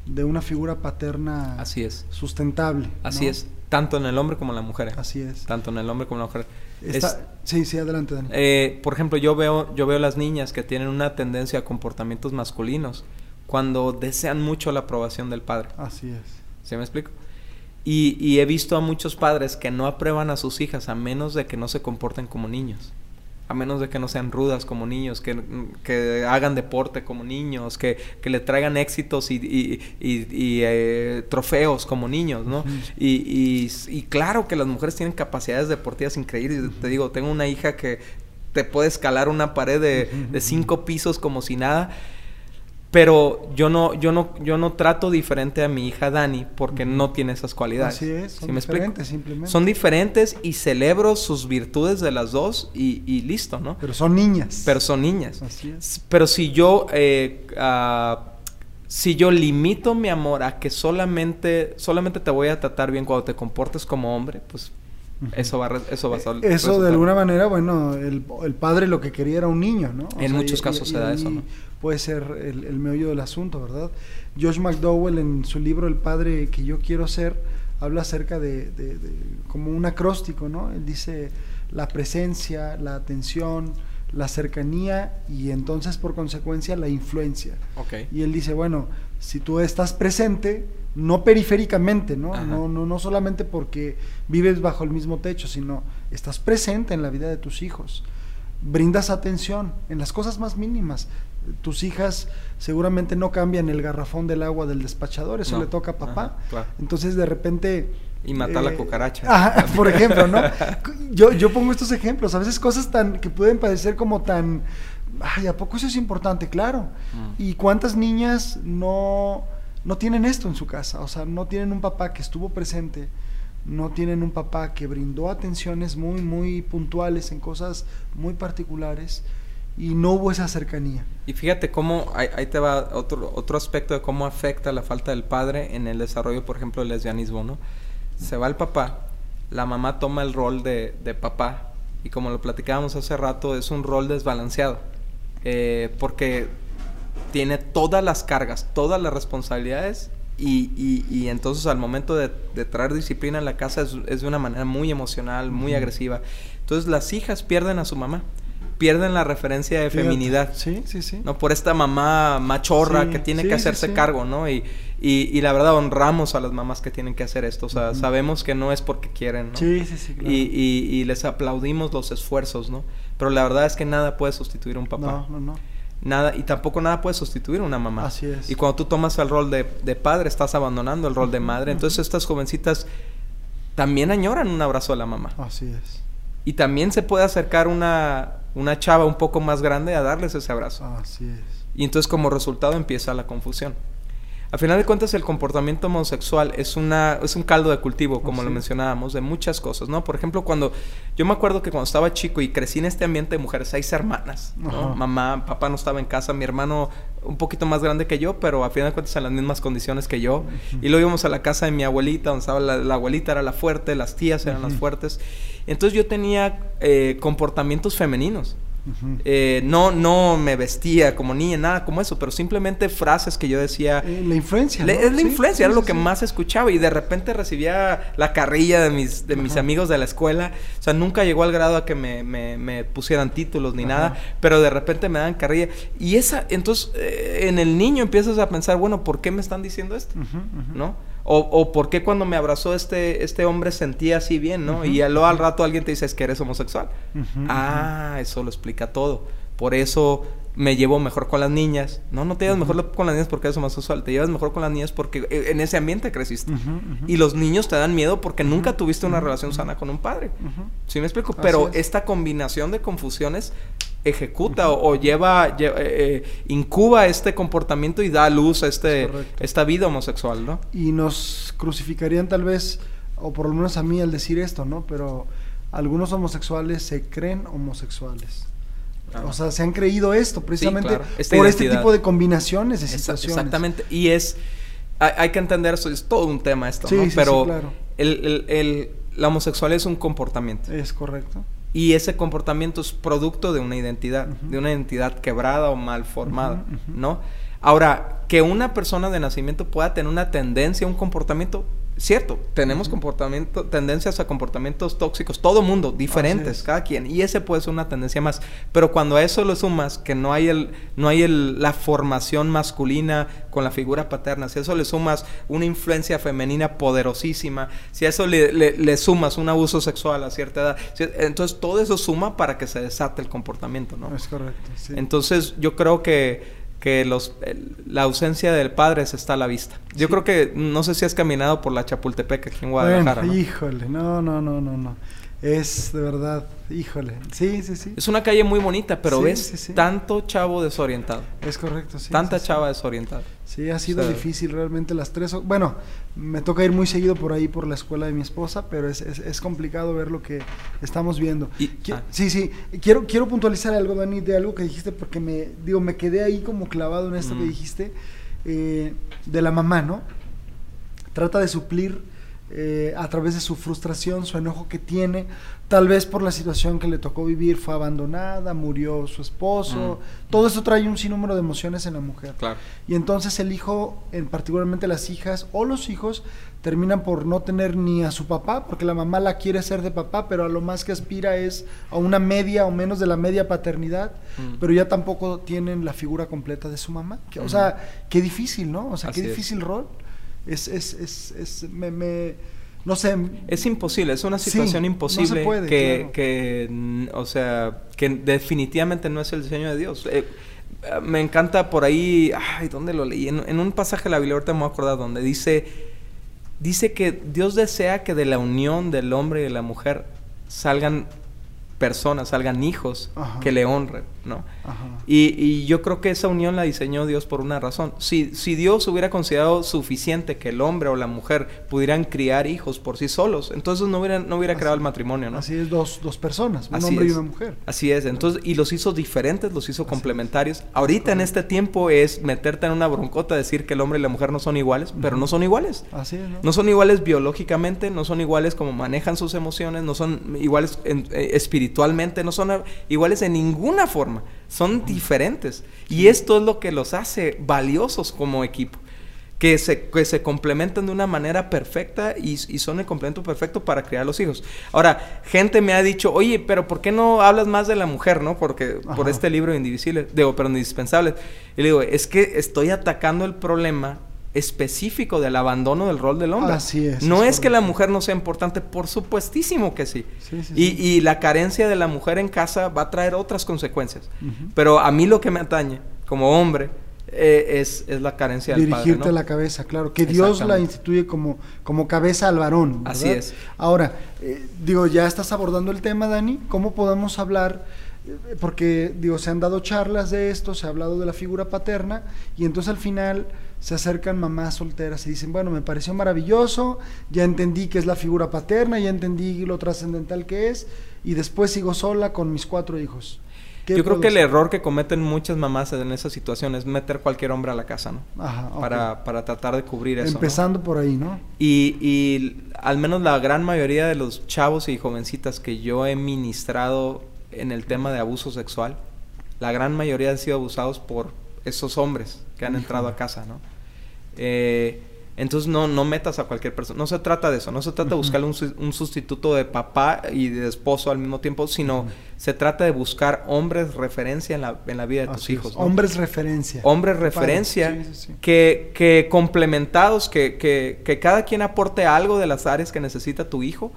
de una figura paterna Así es. sustentable. Así es, tanto en el hombre como en la mujer. ¿eh? Así es. Tanto en el hombre como en la mujer. Sí, sí, adelante, Dani. Eh, por ejemplo, yo veo, yo veo las niñas que tienen una tendencia a comportamientos masculinos cuando desean mucho la aprobación del padre. Así es. ¿Sí me explico? Y, y he visto a muchos padres que no aprueban a sus hijas a menos de que no se comporten como niños a menos de que no sean rudas como niños, que, que hagan deporte como niños, que, que le traigan éxitos y, y, y, eh, trofeos como niños, ¿no? y, y, claro que las mujeres tienen capacidades deportivas increíbles. Te digo, tengo una hija que te puede escalar una pared de, de cinco pisos como si nada pero yo no, yo no, yo no trato diferente a mi hija Dani porque no tiene esas cualidades. Así es, son diferentes simplemente. Son diferentes y celebro sus virtudes de las dos y, listo, ¿no? Pero son niñas. Pero son niñas. Así es. Pero si yo, eh, ah, si yo limito mi amor a que solamente, solamente te voy a tratar bien cuando te comportes como hombre, pues eso va, a eso va a eh, Eso de alguna manera, bueno, el, el, padre lo que quería era un niño, ¿no? en muchos casos se da eso, ¿no? Puede ser el, el, meollo del asunto, ¿verdad? Josh McDowell en su libro El padre que yo quiero ser habla acerca de, de, como un acróstico, ¿no? Él dice la presencia, la atención, la cercanía y entonces por consecuencia la influencia. Okay. Y él dice, bueno, si tú estás presente, no periféricamente, ¿no? No, ¿no? no solamente porque vives bajo el mismo techo, sino estás presente en la vida de tus hijos. Brindas atención en las cosas más mínimas tus hijas seguramente no cambian el garrafón del agua del despachador, eso le toca a papá. Entonces de repente... Y matar la eh, cucaracha. por ejemplo, ¿no? Yo, yo pongo estos ejemplos, a veces cosas tan que pueden parecer como tan... Ay, ¿a poco eso es importante? Claro. Mm. ¿Y cuántas niñas no, no tienen esto en su casa? O sea, no tienen un papá que estuvo presente, no tienen un papá que brindó atenciones muy, muy puntuales en cosas muy particulares y no hubo esa cercanía. Y fíjate cómo, ahí, te va otro, otro aspecto de cómo afecta la falta del padre en el desarrollo, por ejemplo, del lesbianismo, ¿no? Se va el papá, la mamá toma el rol de, de papá, y como lo platicábamos hace rato, es un rol desbalanceado, eh, porque tiene todas las cargas, todas las responsabilidades, y, y, y entonces al momento de, de, traer disciplina en la casa es, es de una manera muy emocional, muy agresiva. Entonces las hijas pierden a su mamá pierden la referencia de feminidad. Sí, sí, sí. ¿no? Por esta mamá machorra que tiene que hacerse cargo, ¿no? Y, y, la verdad honramos a las mamás que tienen que hacer esto. O sea, sabemos que no es porque quieren, ¿no? Sí, sí, sí. Claro. Y, y, les aplaudimos los esfuerzos, ¿no? Pero la verdad es que nada puede sustituir a un papá. No, no, no. Nada, y tampoco nada puede sustituir a una mamá. Así es. Y cuando tú tomas el rol de, de padre, estás abandonando el rol de madre. Entonces estas jovencitas también añoran un abrazo de la mamá. Así es. Y también se puede acercar una, una chava un poco más grande a darles ese abrazo. Así es. Y entonces como resultado empieza la confusión. A final de cuentas el comportamiento homosexual es una es un caldo de cultivo, como lo mencionábamos, de muchas cosas, ¿no? Por ejemplo, cuando yo me acuerdo que cuando estaba chico y crecí en este ambiente de mujeres, seis hermanas, ¿no? Mamá, papá no estaba en casa, mi hermano un poquito más grande que yo, pero a final de cuentas en las mismas condiciones que yo. Y luego íbamos a la casa de mi abuelita, donde estaba la, abuelita era la fuerte, las tías eran las fuertes. Entonces yo tenía eh, comportamientos femeninos. Eh, no, no me vestía como niña, nada como eso, pero simplemente frases que yo decía. Eh, la influencia. Es la influencia, era lo que más escuchaba. Y de repente recibía la carrilla de mis, de mis amigos de la escuela. O sea, nunca llegó al grado a que me, me, pusieran títulos ni nada, pero de repente me dan carrilla. Y esa, entonces, eh, en el niño empiezas a pensar, bueno, ¿por qué me están diciendo esto? ¿No? O, o por qué cuando me abrazó este, este hombre sentía así bien, ¿no? Y luego al rato alguien te dice, es que eres homosexual. ah, eso lo explica todo. Por eso me llevo mejor con las niñas. No, no te llevas mejor con las niñas porque eres homosexual. Te llevas mejor con las niñas porque eh, en ese ambiente creciste. Y los niños te dan miedo porque nunca tuviste una relación sana con un padre. ¿Sí me explico? Pero esta combinación de confusiones ejecuta o, lleva, eh, eh, incuba este comportamiento y da luz a este, esta vida homosexual, ¿no? Y nos crucificarían tal vez, o por lo menos a mí al decir esto, ¿no? Pero algunos homosexuales se creen homosexuales. O sea, se han creído esto precisamente por este tipo de combinaciones de situaciones. Exactamente. Y es. Hay, que entender eso, es todo un tema esto, ¿no? Pero el, el, la homosexualidad es un comportamiento. Es correcto. Y ese comportamiento es producto de una identidad, de una identidad quebrada o mal formada, ¿no? Ahora, que una persona de nacimiento pueda tener una tendencia, un comportamiento, cierto, tenemos comportamiento, tendencias a comportamientos tóxicos, todo mundo, diferentes, cada quien, y ese puede ser una tendencia más. Pero cuando a eso lo sumas, que no hay el, no hay el, la formación masculina con la figura paterna, si a eso le sumas una influencia femenina poderosísima, si a eso le, le, sumas un abuso sexual a cierta edad, entonces todo eso suma para que se desate el comportamiento, ¿no? Es correcto. Sí. Entonces yo creo que que los, la ausencia del padre se está a la vista. Yo creo que, no sé si has caminado por la Chapultepec aquí en Guadalajara. Híjole, no, no, no, no, no. Es de verdad, híjole. Sí, sí, sí. Es una calle muy bonita, pero ves tanto chavo desorientado. Es correcto, sí. Tanta chava desorientada. Sí, ha sido difícil realmente las tres. Bueno, me toca ir muy seguido por ahí por la escuela de mi esposa, pero es, es, complicado ver lo que estamos viendo. Ah. Sí, sí. Quiero, quiero puntualizar algo, Dani, de algo que dijiste, porque me, digo, me quedé ahí como clavado en esto que dijiste, eh, de la mamá, ¿no? Trata de suplir eh, a través de su frustración, su enojo que tiene, tal vez por la situación que le tocó vivir, fue abandonada, murió su esposo, mm. todo eso trae un sinnúmero de emociones en la mujer. Y entonces el hijo, en particularmente las hijas o los hijos, terminan por no tener ni a su papá, porque la mamá la quiere ser de papá, pero a lo más que aspira es a una media o menos de la media paternidad, mm. pero ya tampoco tienen la figura completa de su mamá. o sea, qué difícil, ¿no? O sea, qué difícil rol es, es, es, es me, me, no sé. Es imposible, es una situación imposible que, que, o sea, que definitivamente no es el diseño de Dios. Eh, me encanta por ahí, ay, ¿dónde lo leí? En, un pasaje de la Biblia, ahorita me voy a acordar donde dice, dice que Dios desea que de la unión del hombre y de la mujer salgan personas, salgan hijos que le honren, ¿no? Y, yo creo que esa unión la diseñó Dios por una razón. Si, si Dios hubiera considerado suficiente que el hombre o la mujer pudieran criar hijos por sí solos, entonces no hubiera, no hubiera creado el matrimonio, ¿no? Así es, dos, dos personas, un hombre y una mujer. Así es, entonces, y los hizo diferentes, los hizo complementarios. Ahorita en este tiempo es meterte en una broncota, decir que el hombre y la mujer no son iguales, pero no son iguales. Así es, ¿no? ¿no? son iguales biológicamente, no son iguales como manejan sus emociones, no son iguales en, eh, espiritualmente, no son iguales en ninguna forma son diferentes. Y esto es lo que los hace valiosos como equipo. Que se, que se complementan de una manera perfecta y, son el complemento perfecto para criar los hijos. Ahora, gente me ha dicho, oye, pero ¿por qué no hablas más de la mujer, no? Porque por este libro indivisible, digo, pero indispensable. Y le digo, es que estoy atacando el problema específico del abandono del rol del hombre. Así es. No es, que la mujer no sea importante, por supuestísimo que sí. y, la carencia de la mujer en casa va a traer otras consecuencias. Pero a mí lo que me atañe como hombre eh, es, es, la carencia del Dirigirte la cabeza, claro. Que Dios la instituye como, como cabeza al varón. Así es. Ahora, eh, digo, ya estás abordando el tema, Dani. ¿Cómo podemos hablar? Eh, porque, digo, se han dado charlas de esto, se ha hablado de la figura paterna, y entonces al final se acercan mamás solteras y dicen, bueno, me pareció maravilloso, ya entendí que es la figura paterna, ya entendí lo trascendental que es, y después sigo sola con mis cuatro hijos. Yo creo que el error que cometen muchas mamás en esa situación es meter cualquier hombre a la casa, ¿no? Ajá, para, para, tratar de cubrir eso. Empezando por ahí, ¿no? Y, y al menos la gran mayoría de los chavos y jovencitas que yo he ministrado en el tema de abuso sexual, la gran mayoría han sido abusados por esos hombres que han entrado a casa, ¿no? Eh, entonces no, no metas a cualquier persona. No se trata de eso. No se trata de buscar un, sustituto de papá y de esposo al mismo tiempo, sino se trata de buscar hombres referencia en la, en la vida de tus hijos. Hombres referencia. Hombres referencia Que, que complementados, que, que, que, cada quien aporte algo de las áreas que necesita tu hijo,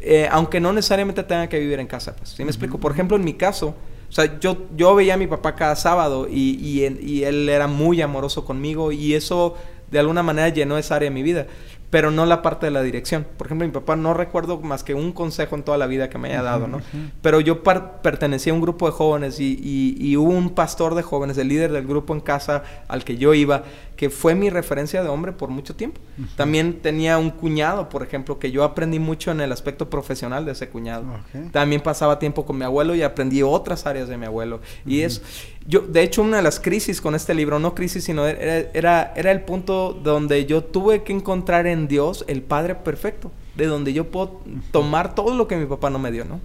eh, aunque no necesariamente tenga que vivir en casa. Pues. ¿Sí me explico? Por ejemplo, en mi caso, O sea, yo, yo veía a mi papá cada sábado y, y, y él era muy amoroso conmigo y eso de alguna manera llenó esa área de mi vida pero no la parte de la dirección. Por ejemplo, mi papá no recuerdo más que un consejo en toda la vida que me haya dado, ¿no? Pero yo pertenecía a un grupo de jóvenes y, y, hubo un pastor de jóvenes, el líder del grupo en casa al que yo iba, que fue mi referencia de hombre por mucho tiempo. También tenía un cuñado, por ejemplo, que yo aprendí mucho en el aspecto profesional de ese cuñado. También pasaba tiempo con mi abuelo y aprendí otras áreas de mi abuelo. Y es, yo, de hecho, una de las crisis con este libro, no crisis, sino era, era, era el punto donde yo tuve que encontrar en Dios el Padre perfecto de donde yo puedo tomar todo lo que mi papá no me dio, ¿no?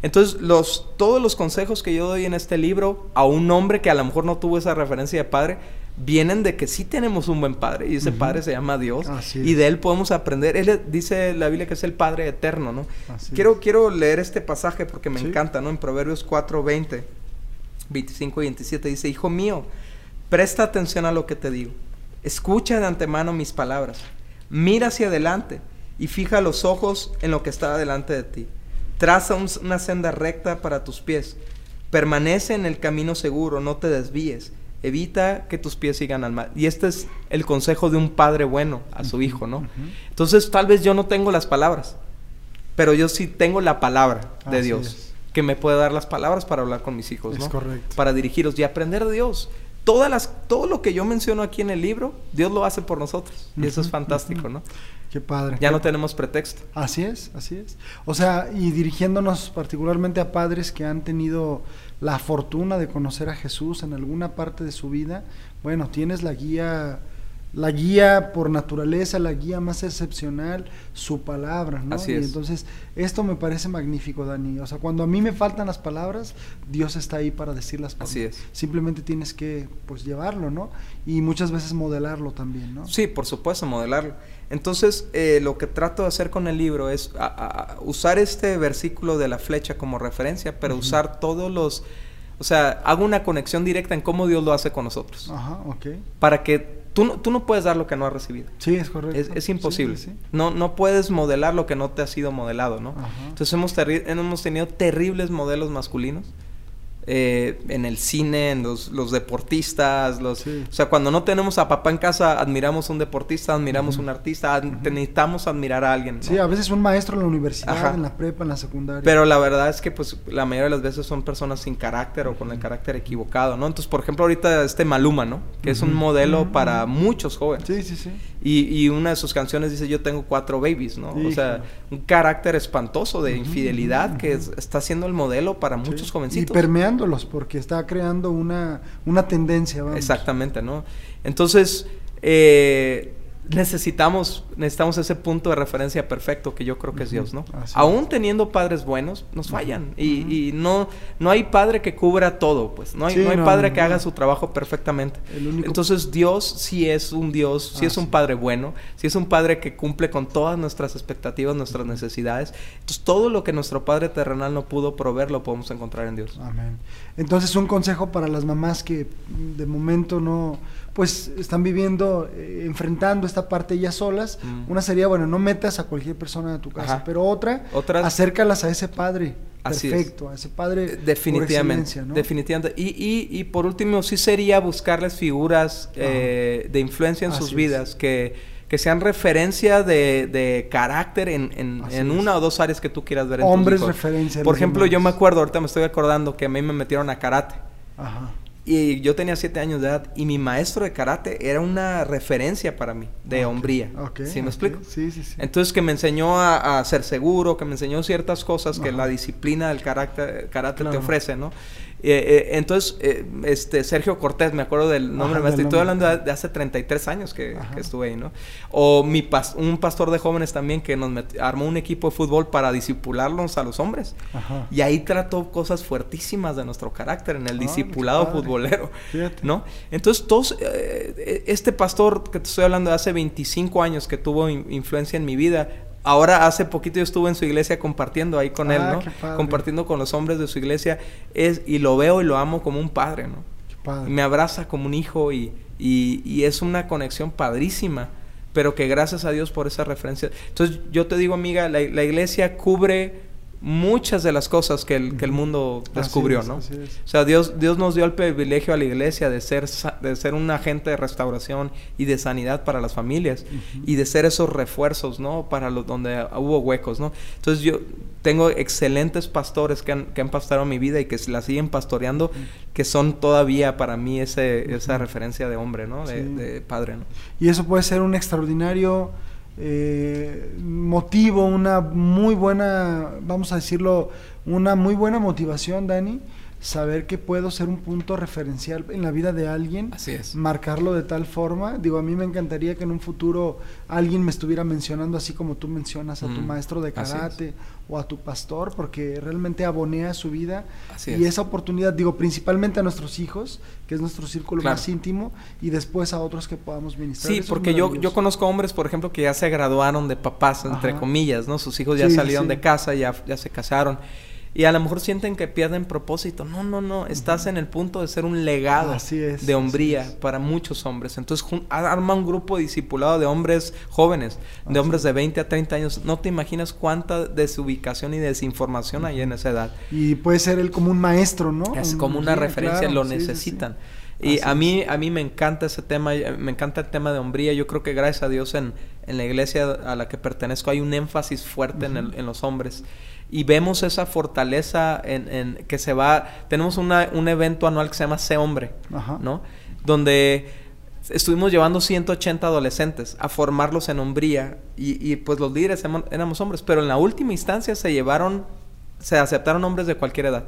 Entonces, los, todos los consejos que yo doy en este libro a un hombre que a lo mejor no tuvo esa referencia de padre, vienen de que sí tenemos un buen padre y ese padre se llama Dios y de él podemos aprender. Él dice la Biblia que es el Padre eterno, ¿no? quiero, quiero leer este pasaje porque me encanta, ¿no? En Proverbios 4, 20, 25 y 27 dice, Hijo mío, presta atención a lo que te digo. Escucha de antemano mis palabras. Mira hacia adelante y fija los ojos en lo que está delante de ti. Traza una senda recta para tus pies. Permanece en el camino seguro, no te desvíes evita que tus pies sigan al mal. Y este es el consejo de un padre bueno a su hijo, ¿no? Entonces, tal vez yo no tengo las palabras, pero yo sí tengo la palabra de Dios, que me puede dar las palabras para hablar con mis hijos, ¿no? correcto. Para dirigirlos y aprender de Dios. Todas las, todo lo que yo menciono aquí en el libro, Dios lo hace por nosotros. Y eso es fantástico, ¿no? Qué padre. Ya no tenemos pretexto. Así es, así es. O sea, y dirigiéndonos particularmente a padres que han tenido la fortuna de conocer a Jesús en alguna parte de su vida, bueno, tienes la guía, la guía por naturaleza, la guía más excepcional, su palabra, ¿no? Así es. entonces, esto me parece magnífico, Dani. O sea, cuando a mí me faltan las palabras, Dios está ahí para decirlas. Así es. Simplemente tienes que, pues, llevarlo, ¿no? Y muchas veces modelarlo también, ¿no? Sí, por supuesto, modelarlo. Entonces, eh, lo que trato de hacer con el libro es usar este versículo de la flecha como referencia, pero usar todos los... O sea, hago una conexión directa en cómo Dios lo hace con nosotros. Ajá, ok. Para que tú no, tú no puedes dar lo que no has recibido. Sí, es correcto. Es, imposible. No, no puedes modelar lo que no te ha sido modelado, ¿no? Entonces hemos, hemos tenido terribles modelos masculinos eh, en el cine, en los, los deportistas, los, o sea, cuando no tenemos a papá en casa, admiramos a un deportista, admiramos a un artista, necesitamos admirar a alguien. Sí, a veces un maestro en la universidad, en la prepa, en la secundaria. Pero la verdad es que pues la mayoría de las veces son personas sin carácter o con el carácter equivocado, ¿no? Entonces, por ejemplo, ahorita este Maluma, ¿no? Que es un modelo para muchos jóvenes. Sí, sí, sí. Y, y, una de sus canciones dice, yo tengo cuatro babies, ¿no? O sea, un carácter espantoso de infidelidad que está siendo el modelo para muchos jovencitos. Y permeándolos, porque está creando una, una tendencia. Exactamente, ¿no? Entonces, eh, necesitamos, necesitamos ese punto de referencia perfecto que yo creo que es Dios, ¿no? Aún teniendo padres buenos, nos fallan. y, y, no, no hay padre que cubra todo, pues. No hay, no hay padre que haga su trabajo perfectamente. Entonces Dios sí es un Dios, sí es un padre bueno, sí es un padre que cumple con todas nuestras expectativas, nuestras necesidades. Entonces todo lo que nuestro Padre terrenal no pudo proveer, lo podemos encontrar en Dios. Amén. Entonces un consejo para las mamás que de momento no pues están viviendo, eh, enfrentando esta parte ya solas. Mm. Una sería, bueno, no metas a cualquier persona a tu casa, pero otra, acércalas a ese padre. perfecto, a ese padre. Definitivamente. Definitivamente. Y, y, y, por último, sí sería buscarles figuras eh, de influencia en sus vidas que, que sean referencia de, de carácter en, en, en una o dos áreas que tú quieras ver en Hombres referencia. Por ejemplo, yo me acuerdo, ahorita me estoy acordando que a mí me metieron a karate. Ajá. Y yo tenía siete años de edad y mi maestro de karate era una referencia para mí de hombría. ¿Sí me explico? Sí, sí, sí. Entonces que me enseñó a, ser seguro, que me enseñó ciertas cosas que la disciplina del carácter, karate te ofrece, ¿no? Eh, eh, entonces, eh, este Sergio Cortés, me acuerdo del nombre, estoy hablando de, hace 33 años que, estuve ahí, ¿no? O mi un pastor de jóvenes también que nos armó un equipo de fútbol para disipularnos a los hombres. Y ahí trató cosas fuertísimas de nuestro carácter en el ah, discipulado futbolero, ¿no? Entonces, todos, este pastor que te estoy hablando de hace 25 años que tuvo influencia en mi vida, Ahora hace poquito yo estuve en su iglesia compartiendo ahí con él, ah, ¿no? Compartiendo con los hombres de su iglesia es y lo veo y lo amo como un padre, ¿no? Y me abraza como un hijo y, y, es una conexión padrísima, pero que gracias a Dios por esa referencia. Entonces yo te digo, amiga, la, iglesia cubre muchas de las cosas que el, que el mundo descubrió, Así es, ¿no? así es. O sea, Dios, Dios nos dio el privilegio a la iglesia de ser, de ser un agente de restauración y de sanidad para las familias y de ser esos refuerzos, ¿no? Para los donde hubo huecos, ¿no? Entonces yo tengo excelentes pastores que han, que han pastoreado mi vida y que la siguen pastoreando, que son todavía para mí ese, esa referencia de hombre, ¿no? De, Sí. de padre, ¿no? Y eso puede ser un extraordinario eh, motivo, una muy buena, vamos a decirlo, una muy buena motivación, Dani, saber que puedo ser un punto referencial en la vida de alguien, Así es. marcarlo de tal forma. Digo, a mí me encantaría que en un futuro alguien me estuviera mencionando así como tú mencionas a tu Mm, maestro de karate o a tu pastor, porque realmente abonea su vida Así y es. esa oportunidad, digo, principalmente a nuestros hijos, que es nuestro círculo Claro. más íntimo, y después a otros que podamos ministrar. Sí, Eso porque yo, yo conozco hombres, por ejemplo, que ya se graduaron de papás, entre Ajá. comillas, ¿no? Sus hijos ya Sí, salieron sí. de casa, ya, ya se casaron. Y a lo mejor sienten que pierden propósito. No, no, no. Estás en el punto de ser un legado Así es, de así hombría es. para muchos hombres. Entonces, arma un grupo discipulado de hombres jóvenes, de Así hombres de 20 a 30 años. No te imaginas cuánta desubicación y desinformación hay en esa edad. Y puede ser él como un maestro, ¿no? Es como una sí, referencia, claro, lo sí, sí, sí. necesitan. Y a mí, a mí me encanta ese tema, me encanta el tema de hombría. Yo creo que gracias a Dios en, en la iglesia a la que pertenezco hay un énfasis fuerte en, el- en los hombres. Y vemos esa fortaleza en, en que se va... Tenemos una- un evento anual que se llama Sé Hombre. ¿no? Donde estuvimos llevando 180 adolescentes a formarlos en hombría y, y, pues los líderes éramos hombres, pero en la última instancia se llevaron, se aceptaron hombres de cualquier edad.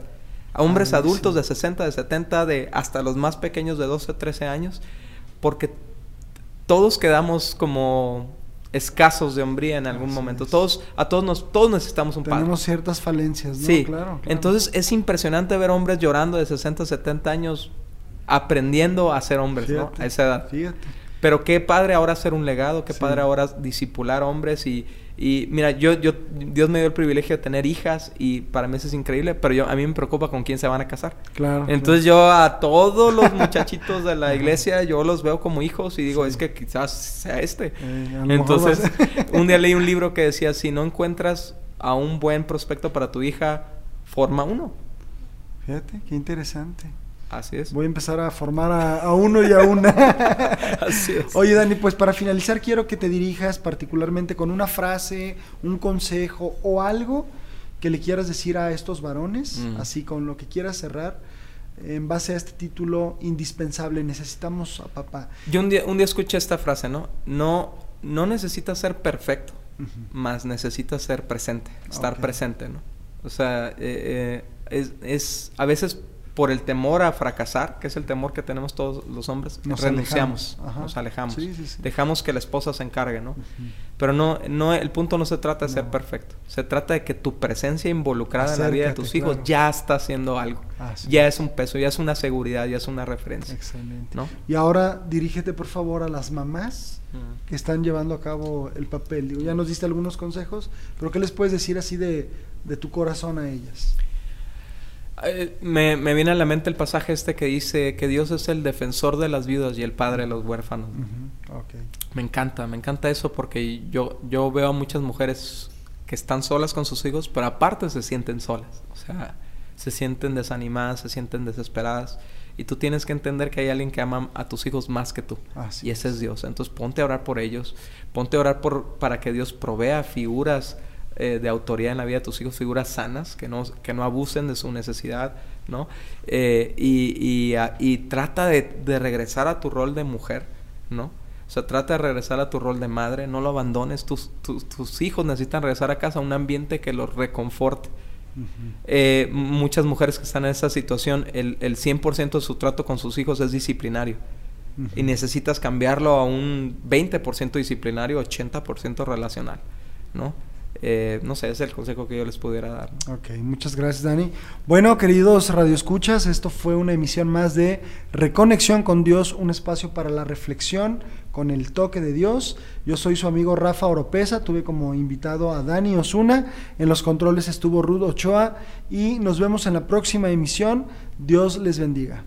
A hombres Ah, adultos sí. de 60, de 70, de hasta los más pequeños de 12, 13 años, porque todos quedamos como escasos de hombría en algún Así momento. es. Todos a todos nos todos necesitamos un padre. Tenemos ciertas falencias, ¿no? Sí, Claro, claro. entonces es impresionante ver hombres llorando de 60, 70 años aprendiendo a ser hombres, ¿no? A esa edad. Fíjate. Pero qué padre ahora hacer un legado, qué Sí. padre ahora disipular hombres y, y mira, yo, yo, Dios me dio el privilegio de tener hijas y para mí eso es increíble, pero yo, a mí me preocupa con quién se van a casar. Claro. Entonces yo a todos los muchachitos de la iglesia, yo los veo como hijos y digo, es que quizás sea este. Eh, Entonces, un día leí un libro que decía, si no encuentras a un buen prospecto para tu hija, forma uno. Fíjate, qué interesante. Así es. Voy a empezar a formar a, a uno y a una. Así es. Oye, Dani, pues para finalizar quiero que te dirijas particularmente con una frase, un consejo o algo que le quieras decir a estos varones, Mm. así con lo que quieras cerrar, en base a este título indispensable, necesitamos a papá. Yo un día, un día escuché esta frase, ¿no? No, no necesitas ser perfecto, Ujú. más necesitas ser presente, estar presente, ¿no? O sea, eh, eh, es, es a veces por el temor a fracasar, que es el temor que tenemos todos los hombres, Nos renunciamos, alejamos. Nos alejamos, Sí, sí, sí. dejamos que la esposa se encargue, ¿no? Pero no, no, el punto no se trata de ser perfecto, se trata de que tu presencia involucrada en la vida de tus hijos claro. ya está haciendo algo, ya es un peso, ya es una seguridad, ya es una referencia, Excelente. ¿no? Y ahora dirígete por favor a las mamás que están llevando a cabo el papel. Digo, ya nos diste algunos consejos, pero ¿qué les puedes decir así de, de tu corazón a ellas? Me, me viene a la mente el pasaje este que dice que Dios es el defensor de las viudas y el padre de los huérfanos. Me encanta, me encanta eso porque yo, yo veo a muchas mujeres que están solas con sus hijos, pero aparte se sienten solas. O sea, se sienten desanimadas, se sienten desesperadas. Y tú tienes que entender que hay alguien que ama a tus hijos más que tú. Así y ese es Dios. Entonces ponte a orar por ellos. Ponte a orar por, para que Dios provea figuras eh, de autoridad en la vida de tus hijos, figuras sanas, que no, que no abusen de su necesidad, ¿no? Eh, y, y, a- y trata de, de regresar a tu rol de mujer, ¿no? O sea, trata de regresar a tu rol de madre, no lo abandones. Tus, tus, tus hijos necesitan regresar a casa a un ambiente que los reconforte. Eh, muchas mujeres que están en esa situación, el, el 100% de su trato con sus hijos es disciplinario. Y necesitas cambiarlo a un 20% disciplinario, 80% relacional, ¿no? Eh, no sé, es el consejo que yo les pudiera dar. Ok, muchas gracias Dani. Bueno, queridos radioescuchas, esto fue una emisión más de Reconexión con Dios, un espacio para la reflexión con el toque de Dios. Yo soy su amigo Rafa Oropesa, tuve como invitado a Dani Osuna, en los controles estuvo Rudo Ochoa y nos vemos en la próxima emisión. Dios les bendiga.